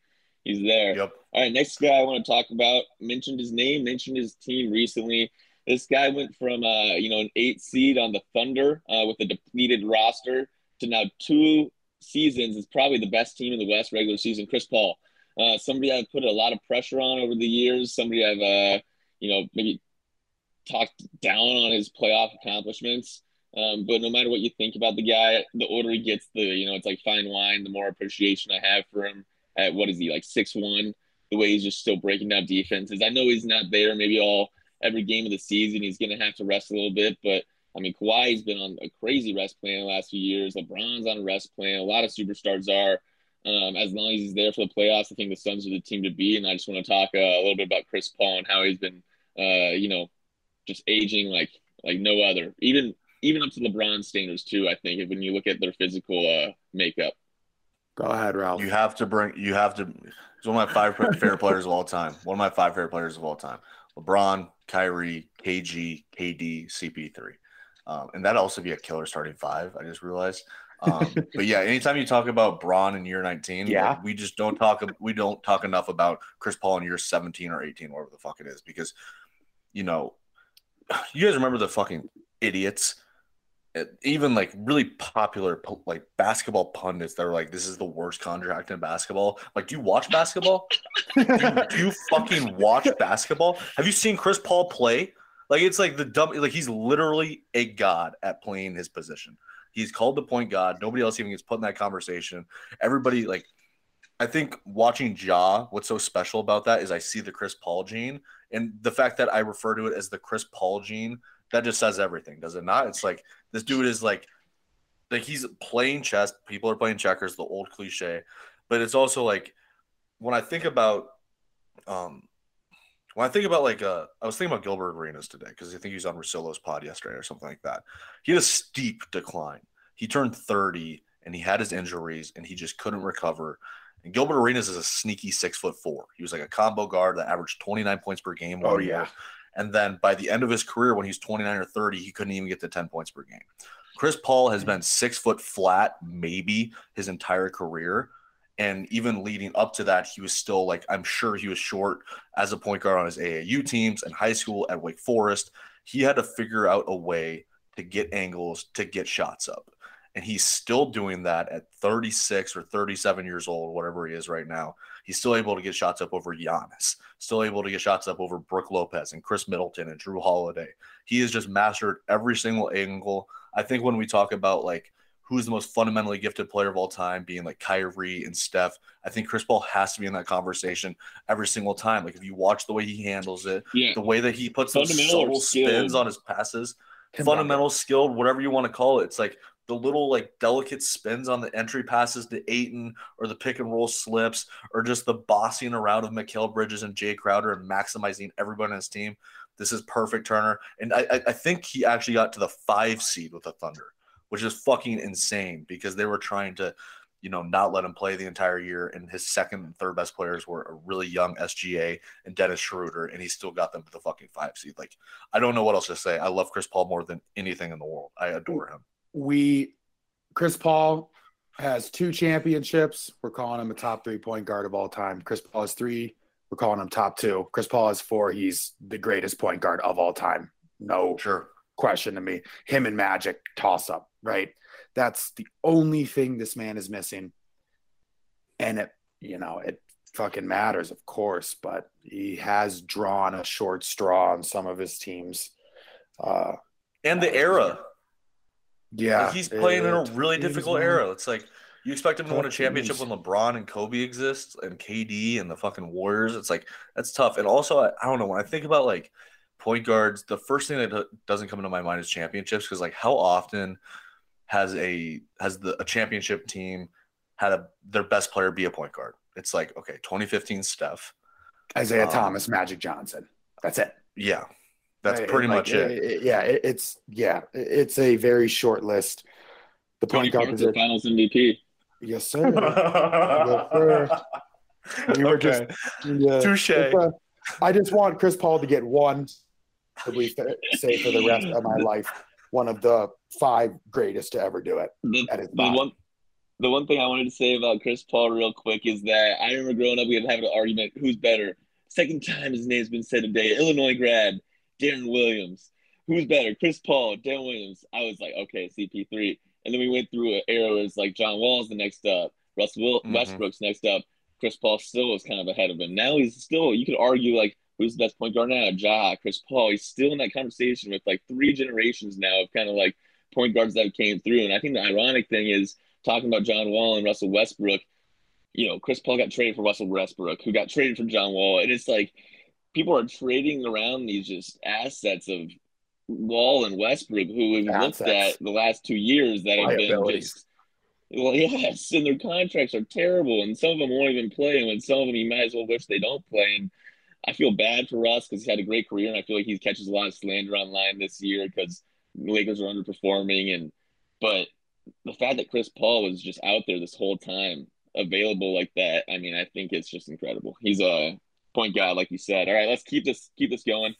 He's there. Yep. All right. Next guy I want to talk about mentioned his name, mentioned his team recently. This guy went from uh, you know an eight seed on the Thunder uh, with a depleted roster to now two seasons is probably the best team in the West regular season. Chris Paul, uh, somebody I've put a lot of pressure on over the years. Somebody I've uh, you know maybe talked down on his playoff accomplishments. Um, but no matter what you think about the guy, the older he gets, the you know it's like fine wine. The more appreciation I have for him. At what is he like six one? The way he's just still breaking down defenses. I know he's not there maybe all every game of the season. He's going to have to rest a little bit, but I mean, Kawhi's been on a crazy rest plan the last few years. LeBron's on a rest plan. A lot of superstars are. Um, as long as he's there for the playoffs, I think the Suns are the team to be. And I just want to talk uh, a little bit about Chris Paul and how he's been, uh, you know, just aging like like no other. Even even up to LeBron standards too. I think when you look at their physical uh, makeup. Go ahead, Ralph. You have to bring. You have to. He's one of my five favorite players of all time. One of my five favorite players of all time. LeBron, Kyrie, KG, KD, CP3. Um, and that'd also be a killer starting five. I just realized. Um, but yeah, anytime you talk about Bron in year 19, yeah, like, we just don't talk. We don't talk enough about Chris Paul in year 17 or 18, whatever the fuck it is, because you know, you guys remember the fucking idiots, even like really popular like basketball pundits that are like, "This is the worst contract in basketball." Like, do you watch basketball? do, you, do you fucking watch basketball? Have you seen Chris Paul play? Like it's like the dumb like he's literally a god at playing his position. He's called the point god. Nobody else even gets put in that conversation. Everybody like I think watching Ja, what's so special about that is I see the Chris Paul gene and the fact that I refer to it as the Chris Paul gene, that just says everything, does it not? It's like this dude is like like he's playing chess, people are playing checkers, the old cliche. But it's also like when I think about um when I think about like uh, I was thinking about Gilbert Arenas today because I think he was on Russillo's pod yesterday or something like that. He had a steep decline. He turned 30 and he had his injuries and he just couldn't recover. And Gilbert Arenas is a sneaky six foot four. He was like a combo guard that averaged 29 points per game. Oh, yeah. And then by the end of his career, when he's 29 or 30, he couldn't even get to 10 points per game. Chris Paul has been six foot flat, maybe his entire career. And even leading up to that, he was still like, I'm sure he was short as a point guard on his AAU teams and high school at Wake Forest. He had to figure out a way to get angles, to get shots up. And he's still doing that at 36 or 37 years old, whatever he is right now. He's still able to get shots up over Giannis, still able to get shots up over Brook Lopez and Khris Middleton and Jrue Holiday. He has just mastered every single angle. I think when we talk about like who's the most fundamentally gifted player of all time, being like Kyrie and Steph. I think Chris Paul has to be in that conversation every single time. Like if you watch the way he handles it, yeah. the way that he puts those subtle spins on his passes, fundamental skilled, whatever you want to call it. It's like the little like delicate spins on the entry passes to Ayton or the pick and roll slips or just the bossing around of Mikal Bridges and Jae Crowder and maximizing everybody on his team. This is perfect, Turner. And I, I think he actually got to the five seed with the Thunder which is fucking insane because they were trying to you know, not let him play the entire year. And his second and third best players were a really young SGA and Dennis Schroeder, and he still got them to the fucking five seed. Like, I don't know what else to say. I love Chris Paul more than anything in the world. I adore him. We, Chris Paul has two championships. We're calling him a top three point guard of all time. Chris Paul has three. We're calling him top two. Chris Paul has four. He's the greatest point guard of all time. No Sure. question to me. Him and Magic toss up, right? That's the only thing this man is missing. And it, you know, it fucking matters, of course, but he has drawn a short straw on some of his teams. Uh, And the era. Yeah. Like, he's playing in a really difficult era. It's like you expect him to win a championship when LeBron and Kobe exist and KD and the fucking Warriors. It's like that's tough. And also, I, I don't know when I think about like point guards, the first thing that doesn't come into my mind is championships because like how often has a has the a championship team had a their best player be a point guard? It's like okay, 2015 Steph. Isaiah Um, Thomas, Magic Johnson. That's it. Yeah, that's pretty like, much it. Yeah, it- it's yeah, it- it's a very short list. The Tony point guard Parker, position. Finals MVP. Yes, sir. sir. We were just yeah. Touche. Uh, I just want Chris Paul to get one, at least say for the rest of my life, one of the five greatest to ever do it. The, the one, the one thing I wanted to say about Chris Paul real quick is that I remember growing up, we would have an argument: who's better? Second time his name's been said today. Illinois grad, Deron Williams. Who's better, Chris Paul, Deron Williams? I was like, okay, CP3. And then we went through an era where it's like John Wall's the next up, Russell Mhm. Westbrook's next up. Chris Paul still was kind of ahead of him. Now he's still, you could argue like, who's the best point guard now? Ja, Chris Paul. He's still in that conversation with like three generations now of kind of like point guards that came through. And I think the ironic thing is talking about John Wall and Russell Westbrook. You know, Chris Paul got traded for Russell Westbrook, who got traded for John Wall, and it's like people are trading around these just assets of Wall and Westbrook, who we've looked at the last two years that have been just well, yes, and their contracts are terrible, and some of them won't even play, and when some of them you might as well wish they don't play. And I feel bad for Russ because he's had a great career, and I feel like he catches a lot of slander online this year because the Lakers are underperforming. And but the fact that Chris Paul was just out there this whole time, available like that, I mean, I think it's just incredible. He's a point guard, like you said. All right, let's keep this keep this going.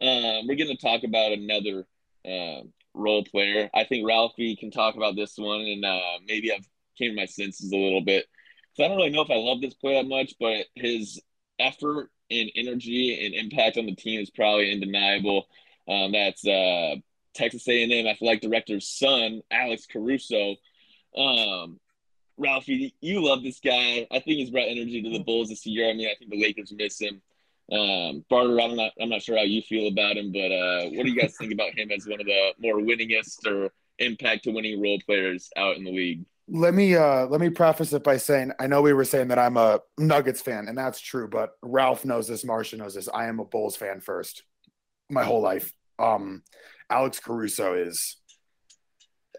Um, we're going to talk about another uh, role player. I think Ralphie can talk about this one, and uh, maybe I've came to my senses a little bit. So I don't really know if I love this play that much, but his effort and energy and impact on the team is probably undeniable. Um, that's uh, Texas A&M athletic director's son, Alex Caruso. Um, Ralphie, you love this guy. I think he's brought energy to the Bulls this year. I mean, I think the Lakers miss him. Um, Barter, I'm not, I'm not sure how you feel about him, but uh, what do you guys think about him as one of the more winningest or impact to winning role players out in the league? Let me uh let me preface it by saying I know we were saying that I'm a Nuggets fan, and that's true, but Ralph knows this, Marcia knows this. I am a Bulls fan first, my whole life. Um Alex Caruso is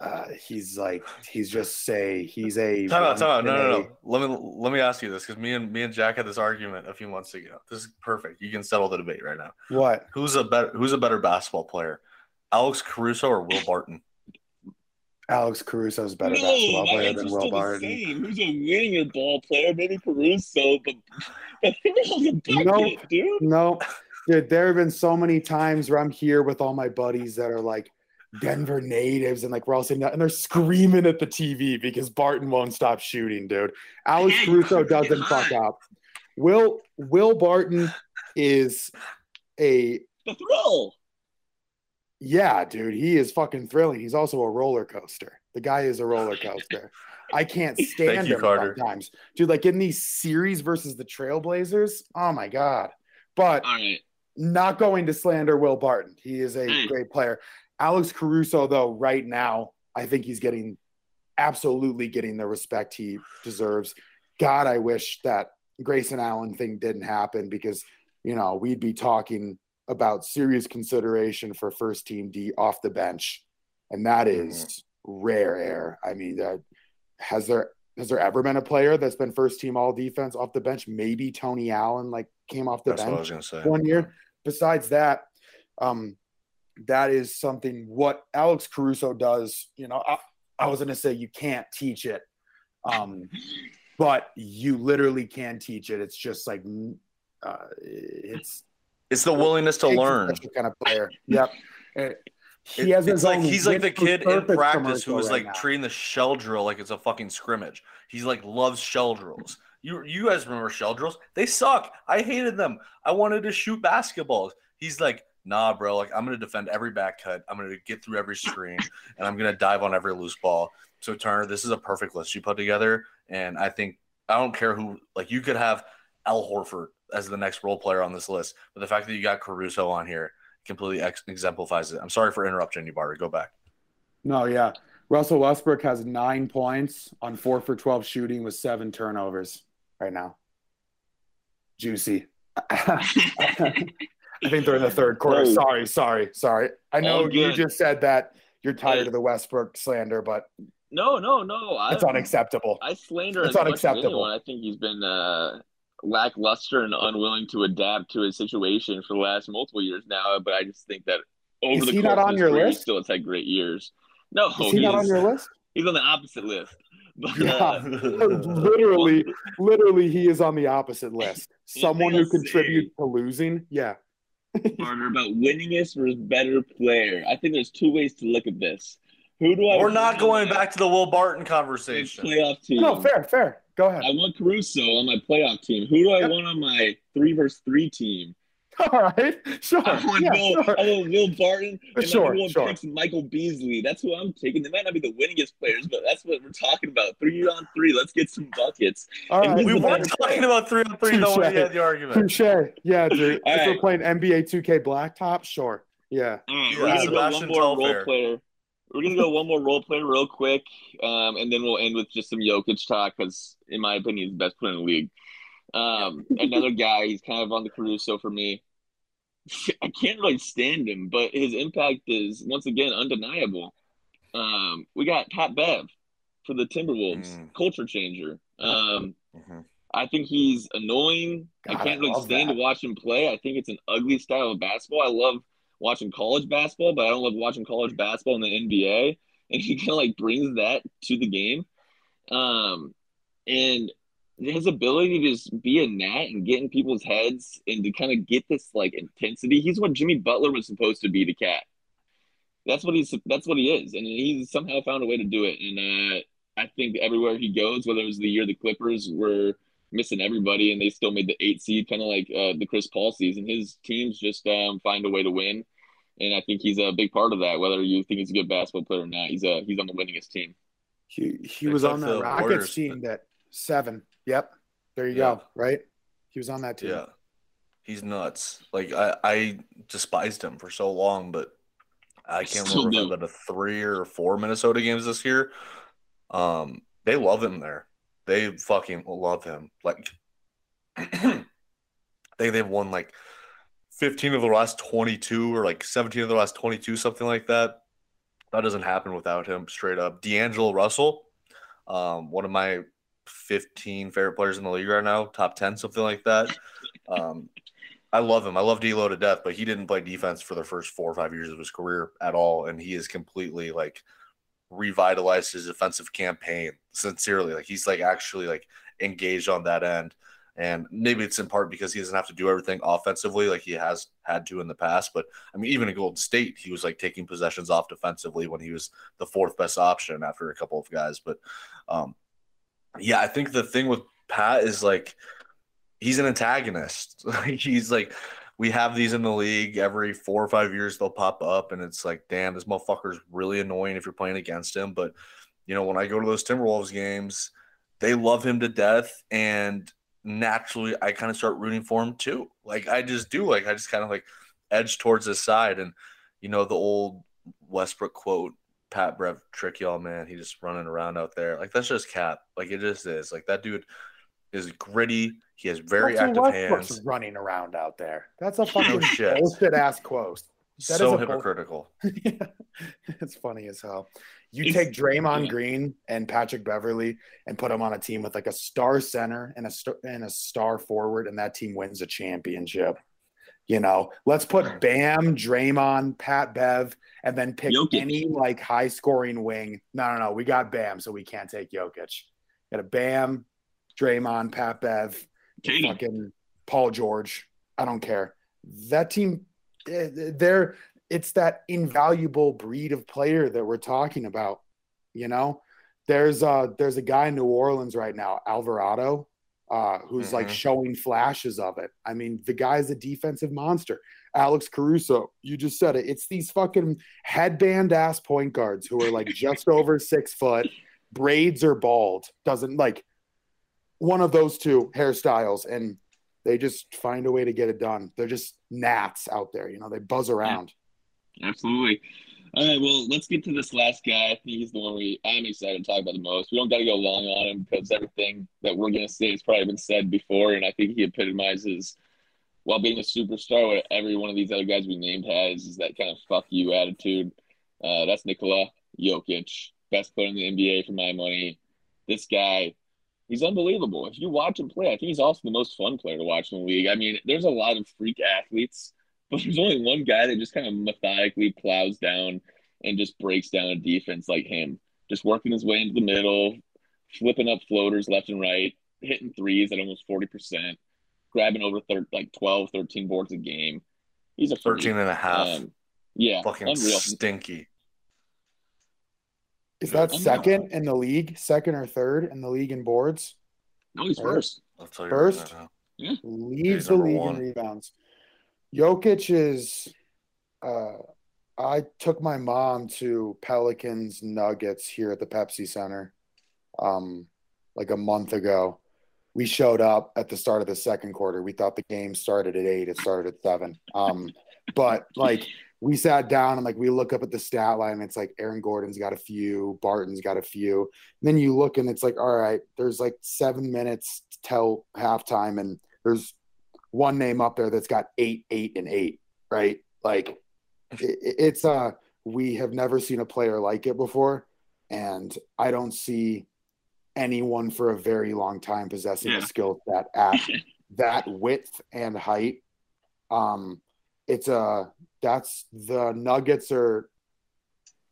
uh he's like he's just say he's a Time out, time out. No, no, no. Let me let me ask you this because me and me and Jack had this argument a few months ago. This is perfect. You can settle the debate right now. What? Who's a better Who's a better basketball player, Alex Caruso or Will Barton? Alex Caruso's a better basketball my player answer's than Will Barton. Who's a winning ball player? Maybe Caruso, but but Will's a bucket, Nope. dude. No, dude, there have been so many times where I'm here with all my buddies that are like Denver natives, and like we're all sitting down and they're screaming at the TV because Barton won't stop shooting, dude. Alex Hey, Caruso doesn't fuck hot. up. Will Will Barton is a The thrill. yeah, dude. He is fucking thrilling. He's also a roller coaster. The guy is a roller coaster. I can't stand you, him Carter. sometimes, dude. Like in these series versus the Trailblazers. Oh my god! But All right. not going to slander Will Barton. He is a Mm. great player. Alex Caruso, though, right now, I think he's getting absolutely getting the respect he deserves. God, I wish that Grayson Allen thing didn't happen because, you know, we'd be talking about serious consideration for first team D off the bench. And that is rare air. I mean, uh, has there has there ever been a player that's been first team all defense off the bench? Maybe Tony Allen like came off the That's bench what I was gonna say. one year. Besides that, um, that is something what Alex Caruso does. You know, I, I was going to say you can't teach it. Um, but you literally can teach it. It's just like uh, it's it's the willingness to learn. Kind of player. Yep. He has it's like he's like the kid in practice who was right like now. treating the shell drill like it's a fucking scrimmage. He's like loves shell drills. You you guys remember shell drills? They suck. I hated them. I wanted to shoot basketballs. He's like, nah, bro. Like I'm gonna defend every back cut. I'm gonna get through every screen, and I'm gonna dive on every loose ball. So Turner, this is a perfect list you put together, and I think I don't care who. Like you could have Al Horford as the next role player on this list, but the fact that you got Caruso on here completely ex- exemplifies it. I'm sorry for interrupting you, Barter. Go back. No, yeah. Russell Westbrook has nine points on four for 12 shooting with seven turnovers right now. Juicy. I think they're in the third quarter. Sorry, sorry, sorry. I know you just said that you're tired of the Westbrook slander, but no, no, no. It's I, unacceptable. I slander. It's unacceptable. I think he's been uh, lackluster and unwilling to adapt to his situation for the last multiple years now. But I just think that over is the he not on your career, list? Still, has had great years. No, is he not on your list? He's on the opposite list. But, yeah, uh, literally, literally, he is on the opposite list. Someone who contributes to losing. Yeah. Partner about winningest versus better player. I think there's two ways to look at this. Who do I? We're not going back to the Will Barton conversation. Playoff team. No, fair, fair. Go ahead. I want Caruso on my playoff team. Who do I yep. want on my three versus three team? All right, sure. I want, yeah, Will, sure. I want Will Barton. And sure, everyone sure. picks Michael Beasley. That's who I'm taking. They might not be the winningest players, but that's what we're talking about. Three on three. Let's get some buckets. All right. We weren't talking about three on three though when you had the argument. Touche. Yeah, dude. if right. we're playing NBA 2K Blacktop, sure. Yeah. All right, we're gonna go one more role player. We're gonna go one more role player real quick, um, and then we'll end with just some Jokic talk because, in my opinion, he's the best player in the league. Um, another guy, he's kind of on the Caruso for me. I can't really stand him, but his impact is once again undeniable. Um, we got Pat Bev for the Timberwolves, mm. culture changer. Um, mm-hmm. I think he's annoying. God, I can't really stand that. to watch him play. I think it's an ugly style of basketball. I love watching college basketball, but I don't love watching college basketball in the NBA. And he kind of like brings that to the game. Um, and his ability to just be a gnat and get in people's heads and to kind of get this like intensity. He's what Jimmy Butler was supposed to be to KAT. That's what he's. That's what he is, and he's somehow found a way to do it. And uh, I think everywhere he goes, whether it was the year the Clippers were missing everybody and they still made the eight seed, kind of like uh, the Chris Paul season, his teams just um, find a way to win. And I think he's a big part of that. Whether you think he's a good basketball player or not, he's a he's on the winningest team. He he was on the Rockets Warriors. team that seven Yep. There you yeah. go. Right. He was on that team. Yeah. He's nuts. Like I, I despised him for so long, but I can't Still remember if i a three or four Minnesota games this year. Um, they love him there. They fucking love him. Like they they've won like 15 of the last 22 or like 17 of the last 22, something like that. That doesn't happen without him, straight up. D'Angelo Russell, um, one of my 15 favorite players in the league right now, top 10, something like that. Um, I love him. I love D'Lo to death, but he didn't play defense for the first four or five years of his career at all, and he is completely like revitalized his defensive campaign sincerely. Like he's like actually like engaged on that end, and maybe it's in part because he doesn't have to do everything offensively like he has had to in the past. But I mean, even in Golden State, he was like taking possessions off defensively when he was the fourth best option after a couple of guys. But um, yeah, I think the thing with Pat is like he's an antagonist. He's like we have these in the league. Every four or five years they'll pop up and it's like damn this motherfucker's really annoying if you're playing against him. But you know when i go to those timberwolves games they love him to death and naturally i kind of start rooting for him too. Like i just do. Like i just kind of like edge towards his side. And you know the old westbrook quote Pat Bev trick y'all, man. He just running around out there. Like that's just Cap. Like it just is. Like that dude is gritty. He has very active hands. Running around out there. That's a fucking bullshit ass quote. That so hypocritical. it's funny as hell. You take Draymond Green and Patrick Beverley and put them on a team with like a star center and a star, and a star forward, and that team wins a championship. You know, let's put Bam, Draymond, Pat Bev, and then pick Jokic. any like high scoring wing. No, no, no. We got Bam, so we can't take Jokic. Got a Bam, Draymond, Pat Bev, Katie. fucking Paul George. I don't care. That team, eh, they're it's that invaluable breed of player that we're talking about. You know, there's uh there's a guy in New Orleans right now, Alvarado, uh, who's like Mhm. showing flashes of it. I mean, the guy's a defensive monster. Alex Caruso, you just said it. It's these fucking headband ass point guards who are like just over six foot, braids or bald. Doesn't like one of those two hairstyles, and they just find a way to get it done. They're just gnats out there, you know. They buzz around. Absolutely. All right, well, let's get to this last guy. I think he's the one we I'm excited to talk about the most. We don't got to go long on him because everything that we're gonna say has probably been said before, and I think he epitomizes while being a superstar what every one of these other guys we named has is that kind of fuck you attitude. Uh, that's Nikola Jokic, best player in the NBA for my money. This guy, he's unbelievable. If you watch him play, I think he's also the most fun player to watch in the league. I mean, there's a lot of freak athletes, but there's only one guy that just kind of methodically plows down and just breaks down a defense like him. Just working his way into the middle, flipping up floaters left and right, hitting threes at almost 40%, grabbing over thir- like 12, 13 boards a game. He's a freak. 13 and a half. Um, yeah, Fucking unreal. stinky. Is that I'm second in the league, second or third in the league in boards? No, he's Right. first. I'll tell you First? right now. Leads the league one. in rebounds. Jokic is. Uh, I took my mom to Pelicans Nuggets here at the Pepsi Center, um, like a month ago. We showed up at the start of the second quarter. We thought the game started at eight. It started at seven. Um, but like we sat down and like we look up at the stat line. And it's like Aaron Gordon's got a few, Barton's got a few. And then you look and it's like, all right, there's like seven minutes till halftime, and there's one name up there that's got eight, eight, and eight, right? Like it, it's uh we have never seen a player like it before, and I don't see anyone for a very long time possessing Yeah. a skill set at that width and height. Um, it's a that's the Nuggets are.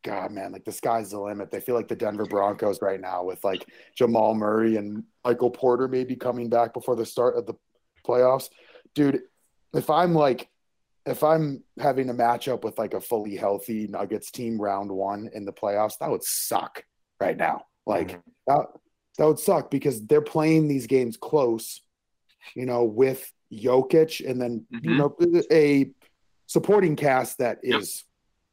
God, man, like the sky's the limit. They feel like the Denver Broncos right now with like Jamal Murray and Michael Porter maybe coming back before the start of the playoffs. Dude, if I'm like, if I'm having a matchup with like a fully healthy Nuggets team round one in the playoffs, that would suck right now. Like, Mhm. that, that would suck because they're playing these games close, you know, with Jokic and then, you Mhm. know, a supporting cast that Yep. is,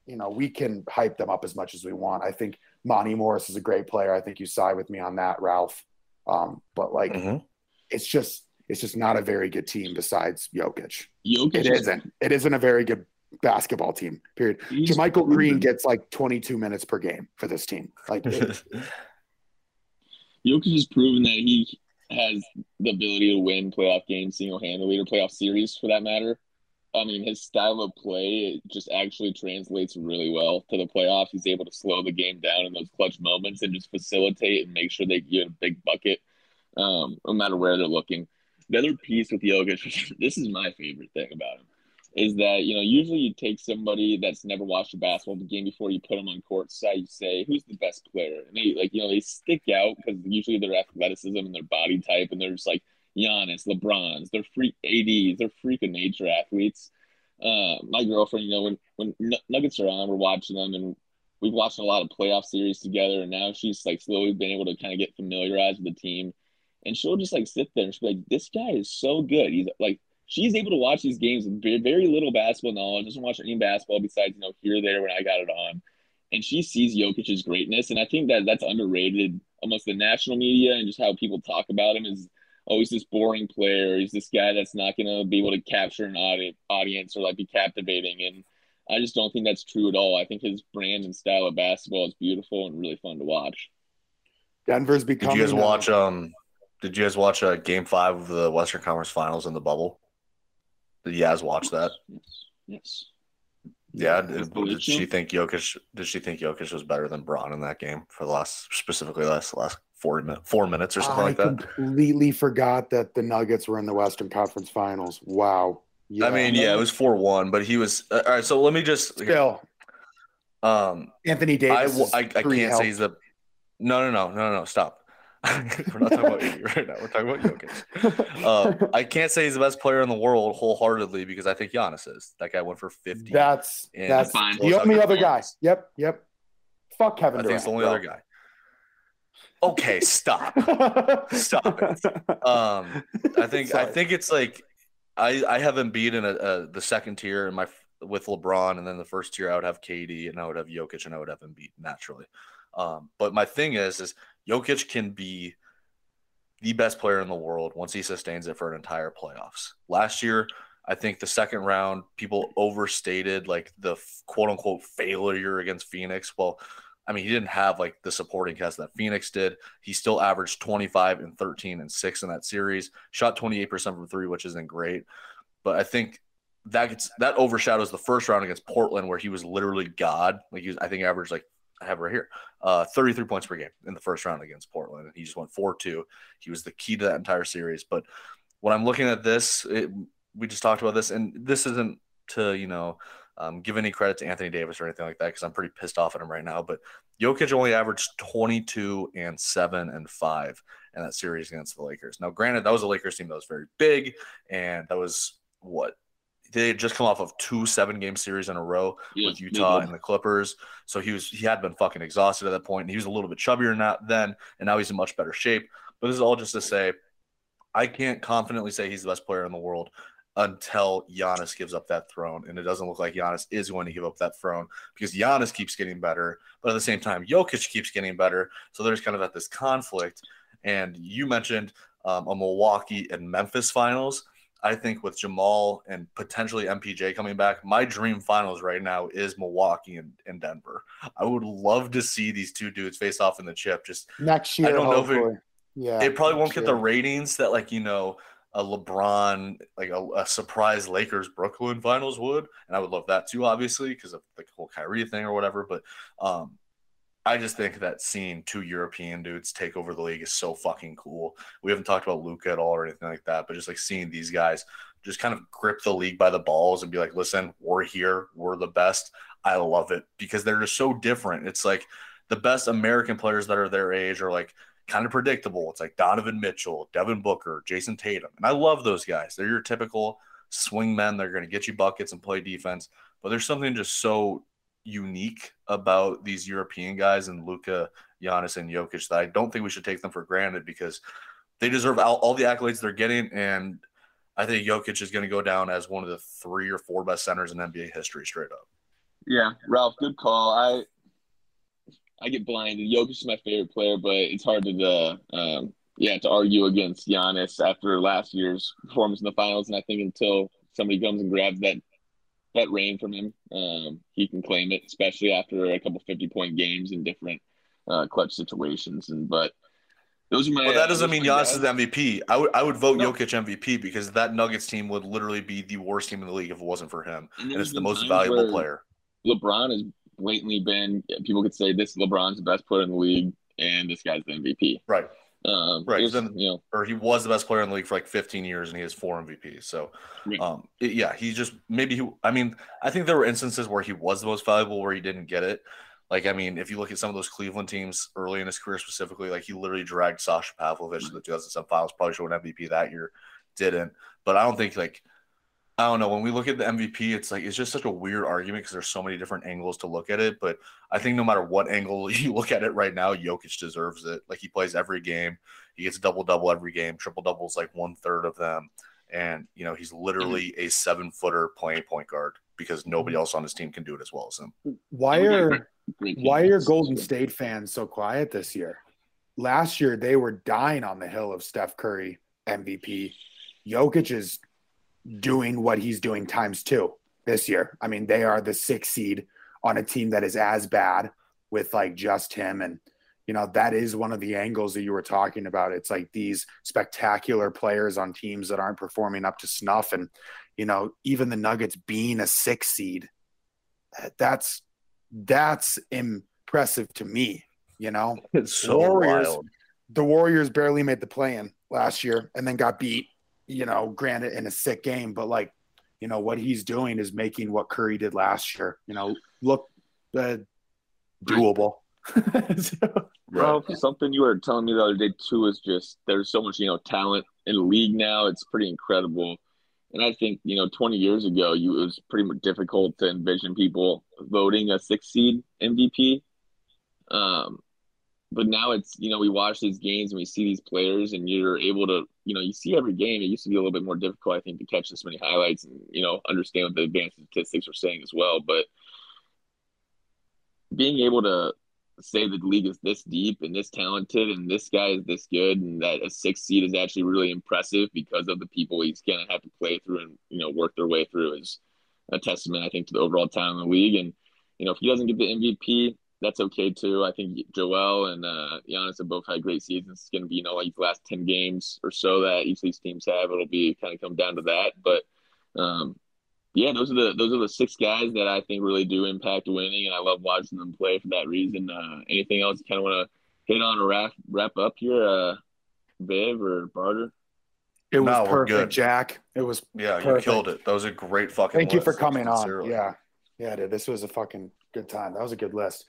you know, we can hype them up as much as we want. I think Monte Morris is a great player. I think you side with me on that, Ralph. Um, but like, Mhm. it's just, it's just not a very good team besides Jokic. Jokic It is- isn't. It isn't a very good basketball team. Period. he's Michael Green gets like 22 minutes per game for this team. Like, it- Jokic has proven that he has the ability to win playoff games single handedly or playoff series for that matter. I mean, his style of play it just actually translates really well to the playoffs. He's able to slow the game down in those clutch moments and just facilitate and make sure they get a big bucket, um, no matter where they're looking. The other piece with Jokic, this is my favorite thing about him, is that you know usually you take somebody that's never watched a basketball game before you put them on court side. You say who's the best player, and they like you know they stick out because usually their athleticism and their body type, and they're just like Giannis, LeBron's, they're freak ADs, they're freak of nature athletes. Uh, my girlfriend, you know, when when Nuggets are on, we're watching them, and we've watched a lot of playoff series together, and now she's like slowly been able to kind of get familiarized with the team, and she'll just like sit there and she'll be like, "This guy is so good." He's like, she's able to watch these games with very, very little basketball knowledge, doesn't watch any basketball besides you know here or there when I got it on, and she sees Jokic's greatness, and I think that that's underrated amongst the national media and just how people talk about him is oh, he's this boring player. He's this guy that's not going to be able to capture an audi- audience or like be captivating. And I just don't think that's true at all. I think his brand and style of basketball is beautiful and really fun to watch. Denver's becoming. Did you guys watch um did you guys watch uh, game five of the Western Conference Finals in the bubble? Did you guys watch that? Yes. Yes. Yeah. Did, did she think Jokic did she think Jokic was better than Bron in that game for the last specifically last last four minutes four minutes or something I like that? completely forgot that the Nuggets were in the Western Conference Finals. Wow. I mean, yeah, it was four one, but he was uh, all right. So let me just still um Anthony Davis. w- is I, I can't say he's healthy. the no no no no no stop. We're not talking about AD right now. We're talking about Jokic. Um, I can't say he's the best player in the world wholeheartedly because I think Giannis is. That guy went for 50. That's And that's fine. the only other guy. Yep, yep. Fuck Kevin I think Durant. it's the only bro. other guy. Okay, stop. Stop it. Um, I think I think it's like I I have Embiid in a, a the second tier in my with LeBron, and then the first tier I would have KD, and I would have Jokic, and I would have Embiid naturally. Um, but my thing is, is Jokic can be the best player in the world once he sustains it for an entire playoffs. Last year, I think the second round people overstated like the quote unquote failure against Phoenix. Well, I mean, he didn't have like the supporting cast that Phoenix did. He still averaged 25 and 13 and 6 in that series, shot 28% from 3, which isn't great. But I think that gets that overshadows the first round against Portland where he was literally god. Like he was I think averaged like I have right here. Uh 33 points per game in the first round against Portland and he just went 4-2. He was the key to that entire series, but when I'm looking at this, it, we just talked about this and this isn't to, you know, um, give any credit to Anthony Davis or anything like that because I'm pretty pissed off at him right now. But Jokic only averaged 22 and 7 and 5 in that series against the Lakers. Now, granted, that was a Lakers team that was very big, and that was what they had just come off of two seven game series in a row Yeah, with Utah and the Clippers. So he was he had been fucking exhausted at that point. And he was a little bit chubbier now then, and now he's in much better shape. But this is all just to say, I can't confidently say he's the best player in the world until Giannis gives up that throne. And it doesn't look like Giannis is going to give up that throne because Giannis keeps getting better, but at the same time, Jokic keeps getting better. So there's kind of at this conflict. And you mentioned um, a Milwaukee and Memphis finals. I think with Jamal and potentially MPJ coming back, my dream finals right now is Milwaukee and, and Denver. I would love to see these two dudes face off in the chip. Just next year. I don't know if it- yeah, it probably won't get the ratings that like you know a LeBron like a, a surprise Lakers Brooklyn finals would, and I would love that too, obviously because of the whole Kyrie thing or whatever. But um, I just think that seeing two European dudes take over the league is so fucking cool. We haven't talked about Luka at all or anything like that, but just like seeing these guys just kind of grip the league by the balls and be like, listen, we're here, we're the best. I love it because they're just so different. It's like the best American players that are their age are like kind of predictable. It's like Donovan Mitchell, Devin Booker, Jayson Tatum. And I love those guys. They're your typical swing men. They're going to get you buckets and play defense. But there's something just so unique about these European guys and Luka, Giannis, and Jokic that I don't think we should take them for granted because they deserve all, all the accolades they're getting. And I think Jokic is going to go down as one of the three or four best centers in NBA history, straight up. Yeah, Ralph, good call. I I get blinded. Jokic is my favorite player, but it's hard to uh, um, yeah to argue against Giannis after last year's performance in the finals. And I think until somebody comes and grabs that that reign from him, um, he can claim it, especially after a couple fifty point games in different uh, clutch situations. And but those are my. But that uh, doesn't mean Giannis is the MVP. I would I would vote No. Jokic MVP because that Nuggets team would literally be the worst team in the league if it wasn't for him. And And it's the most valuable player. LeBron has blatantly been. People could say this LeBron's the best player in the league, and this guy's the MVP. Right. Um, Right, there's, then- you know, Or he was the best player in the league for like 15 years and he has four MVPs. So um it- yeah, he just maybe he I mean, I think there were instances where he was the most valuable where he didn't get it. Like I mean, if you look at some of those Cleveland teams early in his career specifically, like he literally dragged Sasha Pavlovic to the 2007 finals, probably should win MVP that year, didn't. But I don't think like I don't know. When we look at the MVP, it's like it's just such a weird argument because there's so many different angles to look at it. But I think no matter what angle you look at it right now, Jokic deserves it. Like he plays every game, he gets a double double every game. Triple doubles like one third of them, and you know he's literally a seven footer playing point guard because nobody else on his team can do it as well as him. Why are great- great why are. Golden State fans so quiet this year? Last year they were dying on the hill of Steph Curry MVP. Jokic is doing what he's doing times two this year. I mean, they are the sixth seed on a team that is as bad with like just him. And, you know, that is one of the angles that you were talking about. It's like these spectacular players on teams that aren't performing up to snuff. And, you know, even the Nuggets being a six seed, that's that's impressive to me, you know It's so Warriors- wild. the Warriors barely made the play in last year and then got beat, you know, granted in a sick game, but like, you know, what he's doing is making what Curry did last year, you know, look uh, doable. So- Well, something you were telling me the other day too is just there's so much you know talent in the league now. It's pretty incredible, and I think you know 20 years ago, you it was pretty much difficult to envision people voting a six seed MVP. Um, but now it's you know we watch these games and we see these players, and you're able to you know you see every game. It used to be a little bit more difficult, I think, to catch this many highlights and you know understand what the advanced statistics are saying as well. But being able to say that the league is this deep and this talented and this guy is this good and that a six seed is actually really impressive because of the people he's gonna have to play through and you know work their way through is a testament I think to the overall talent in the league and you know if he doesn't get the MVP that's okay too I think Joel and uh, Giannis have both had great seasons it's gonna be you know like the last ten games or so that each of these teams have it'll be kind of come down to that but um, yeah, those are the those are the six guys that I think really do impact winning, and I love watching them play for that reason. Uh, anything else you kind of want to hit on or wrap wrap up here, uh, Viv or Barter? It was No, we're perfect, good. Jack. It was. Yeah, you killed it. That was a great fucking. Thank you for coming on. sincerely. Yeah, yeah, dude. This was a fucking good time. That was a good list.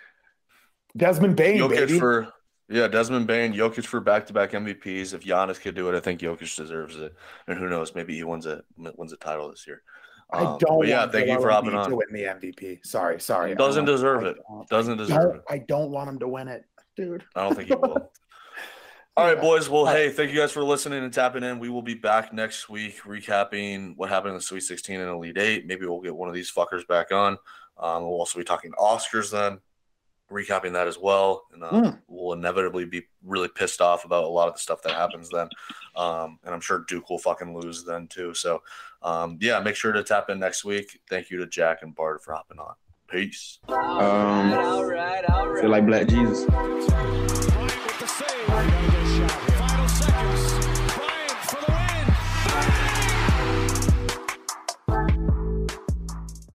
Desmond Bane, Jokic baby. for yeah, Desmond Bane, Jokic for back-to-back MVPs. If Giannis could do it, I think Jokic deserves it. And who knows, maybe he wins a wins a title this year. I Um, don't. but yeah, want thank you for hopping on. To win the MVP. Sorry, sorry. Doesn't deserve it. Doesn't deserve don't, it. I don't want him to win it, dude. I don't think he will. All right, boys. Well, hey, thank you guys for listening and tapping in. We will be back next week recapping what happened in the Sweet 16 and Elite Eight. Maybe we'll get one of these fuckers back on. Um, we'll also be talking Oscars then, recapping that as well. And uh, Mm. we'll inevitably be really pissed off about a lot of the stuff that happens then. Um, and I'm sure Duke will fucking lose then too. So, um, yeah, make sure to tap in next week. Thank you to Jack and Bart for hopping on. Peace. Um, feel like Black Jesus.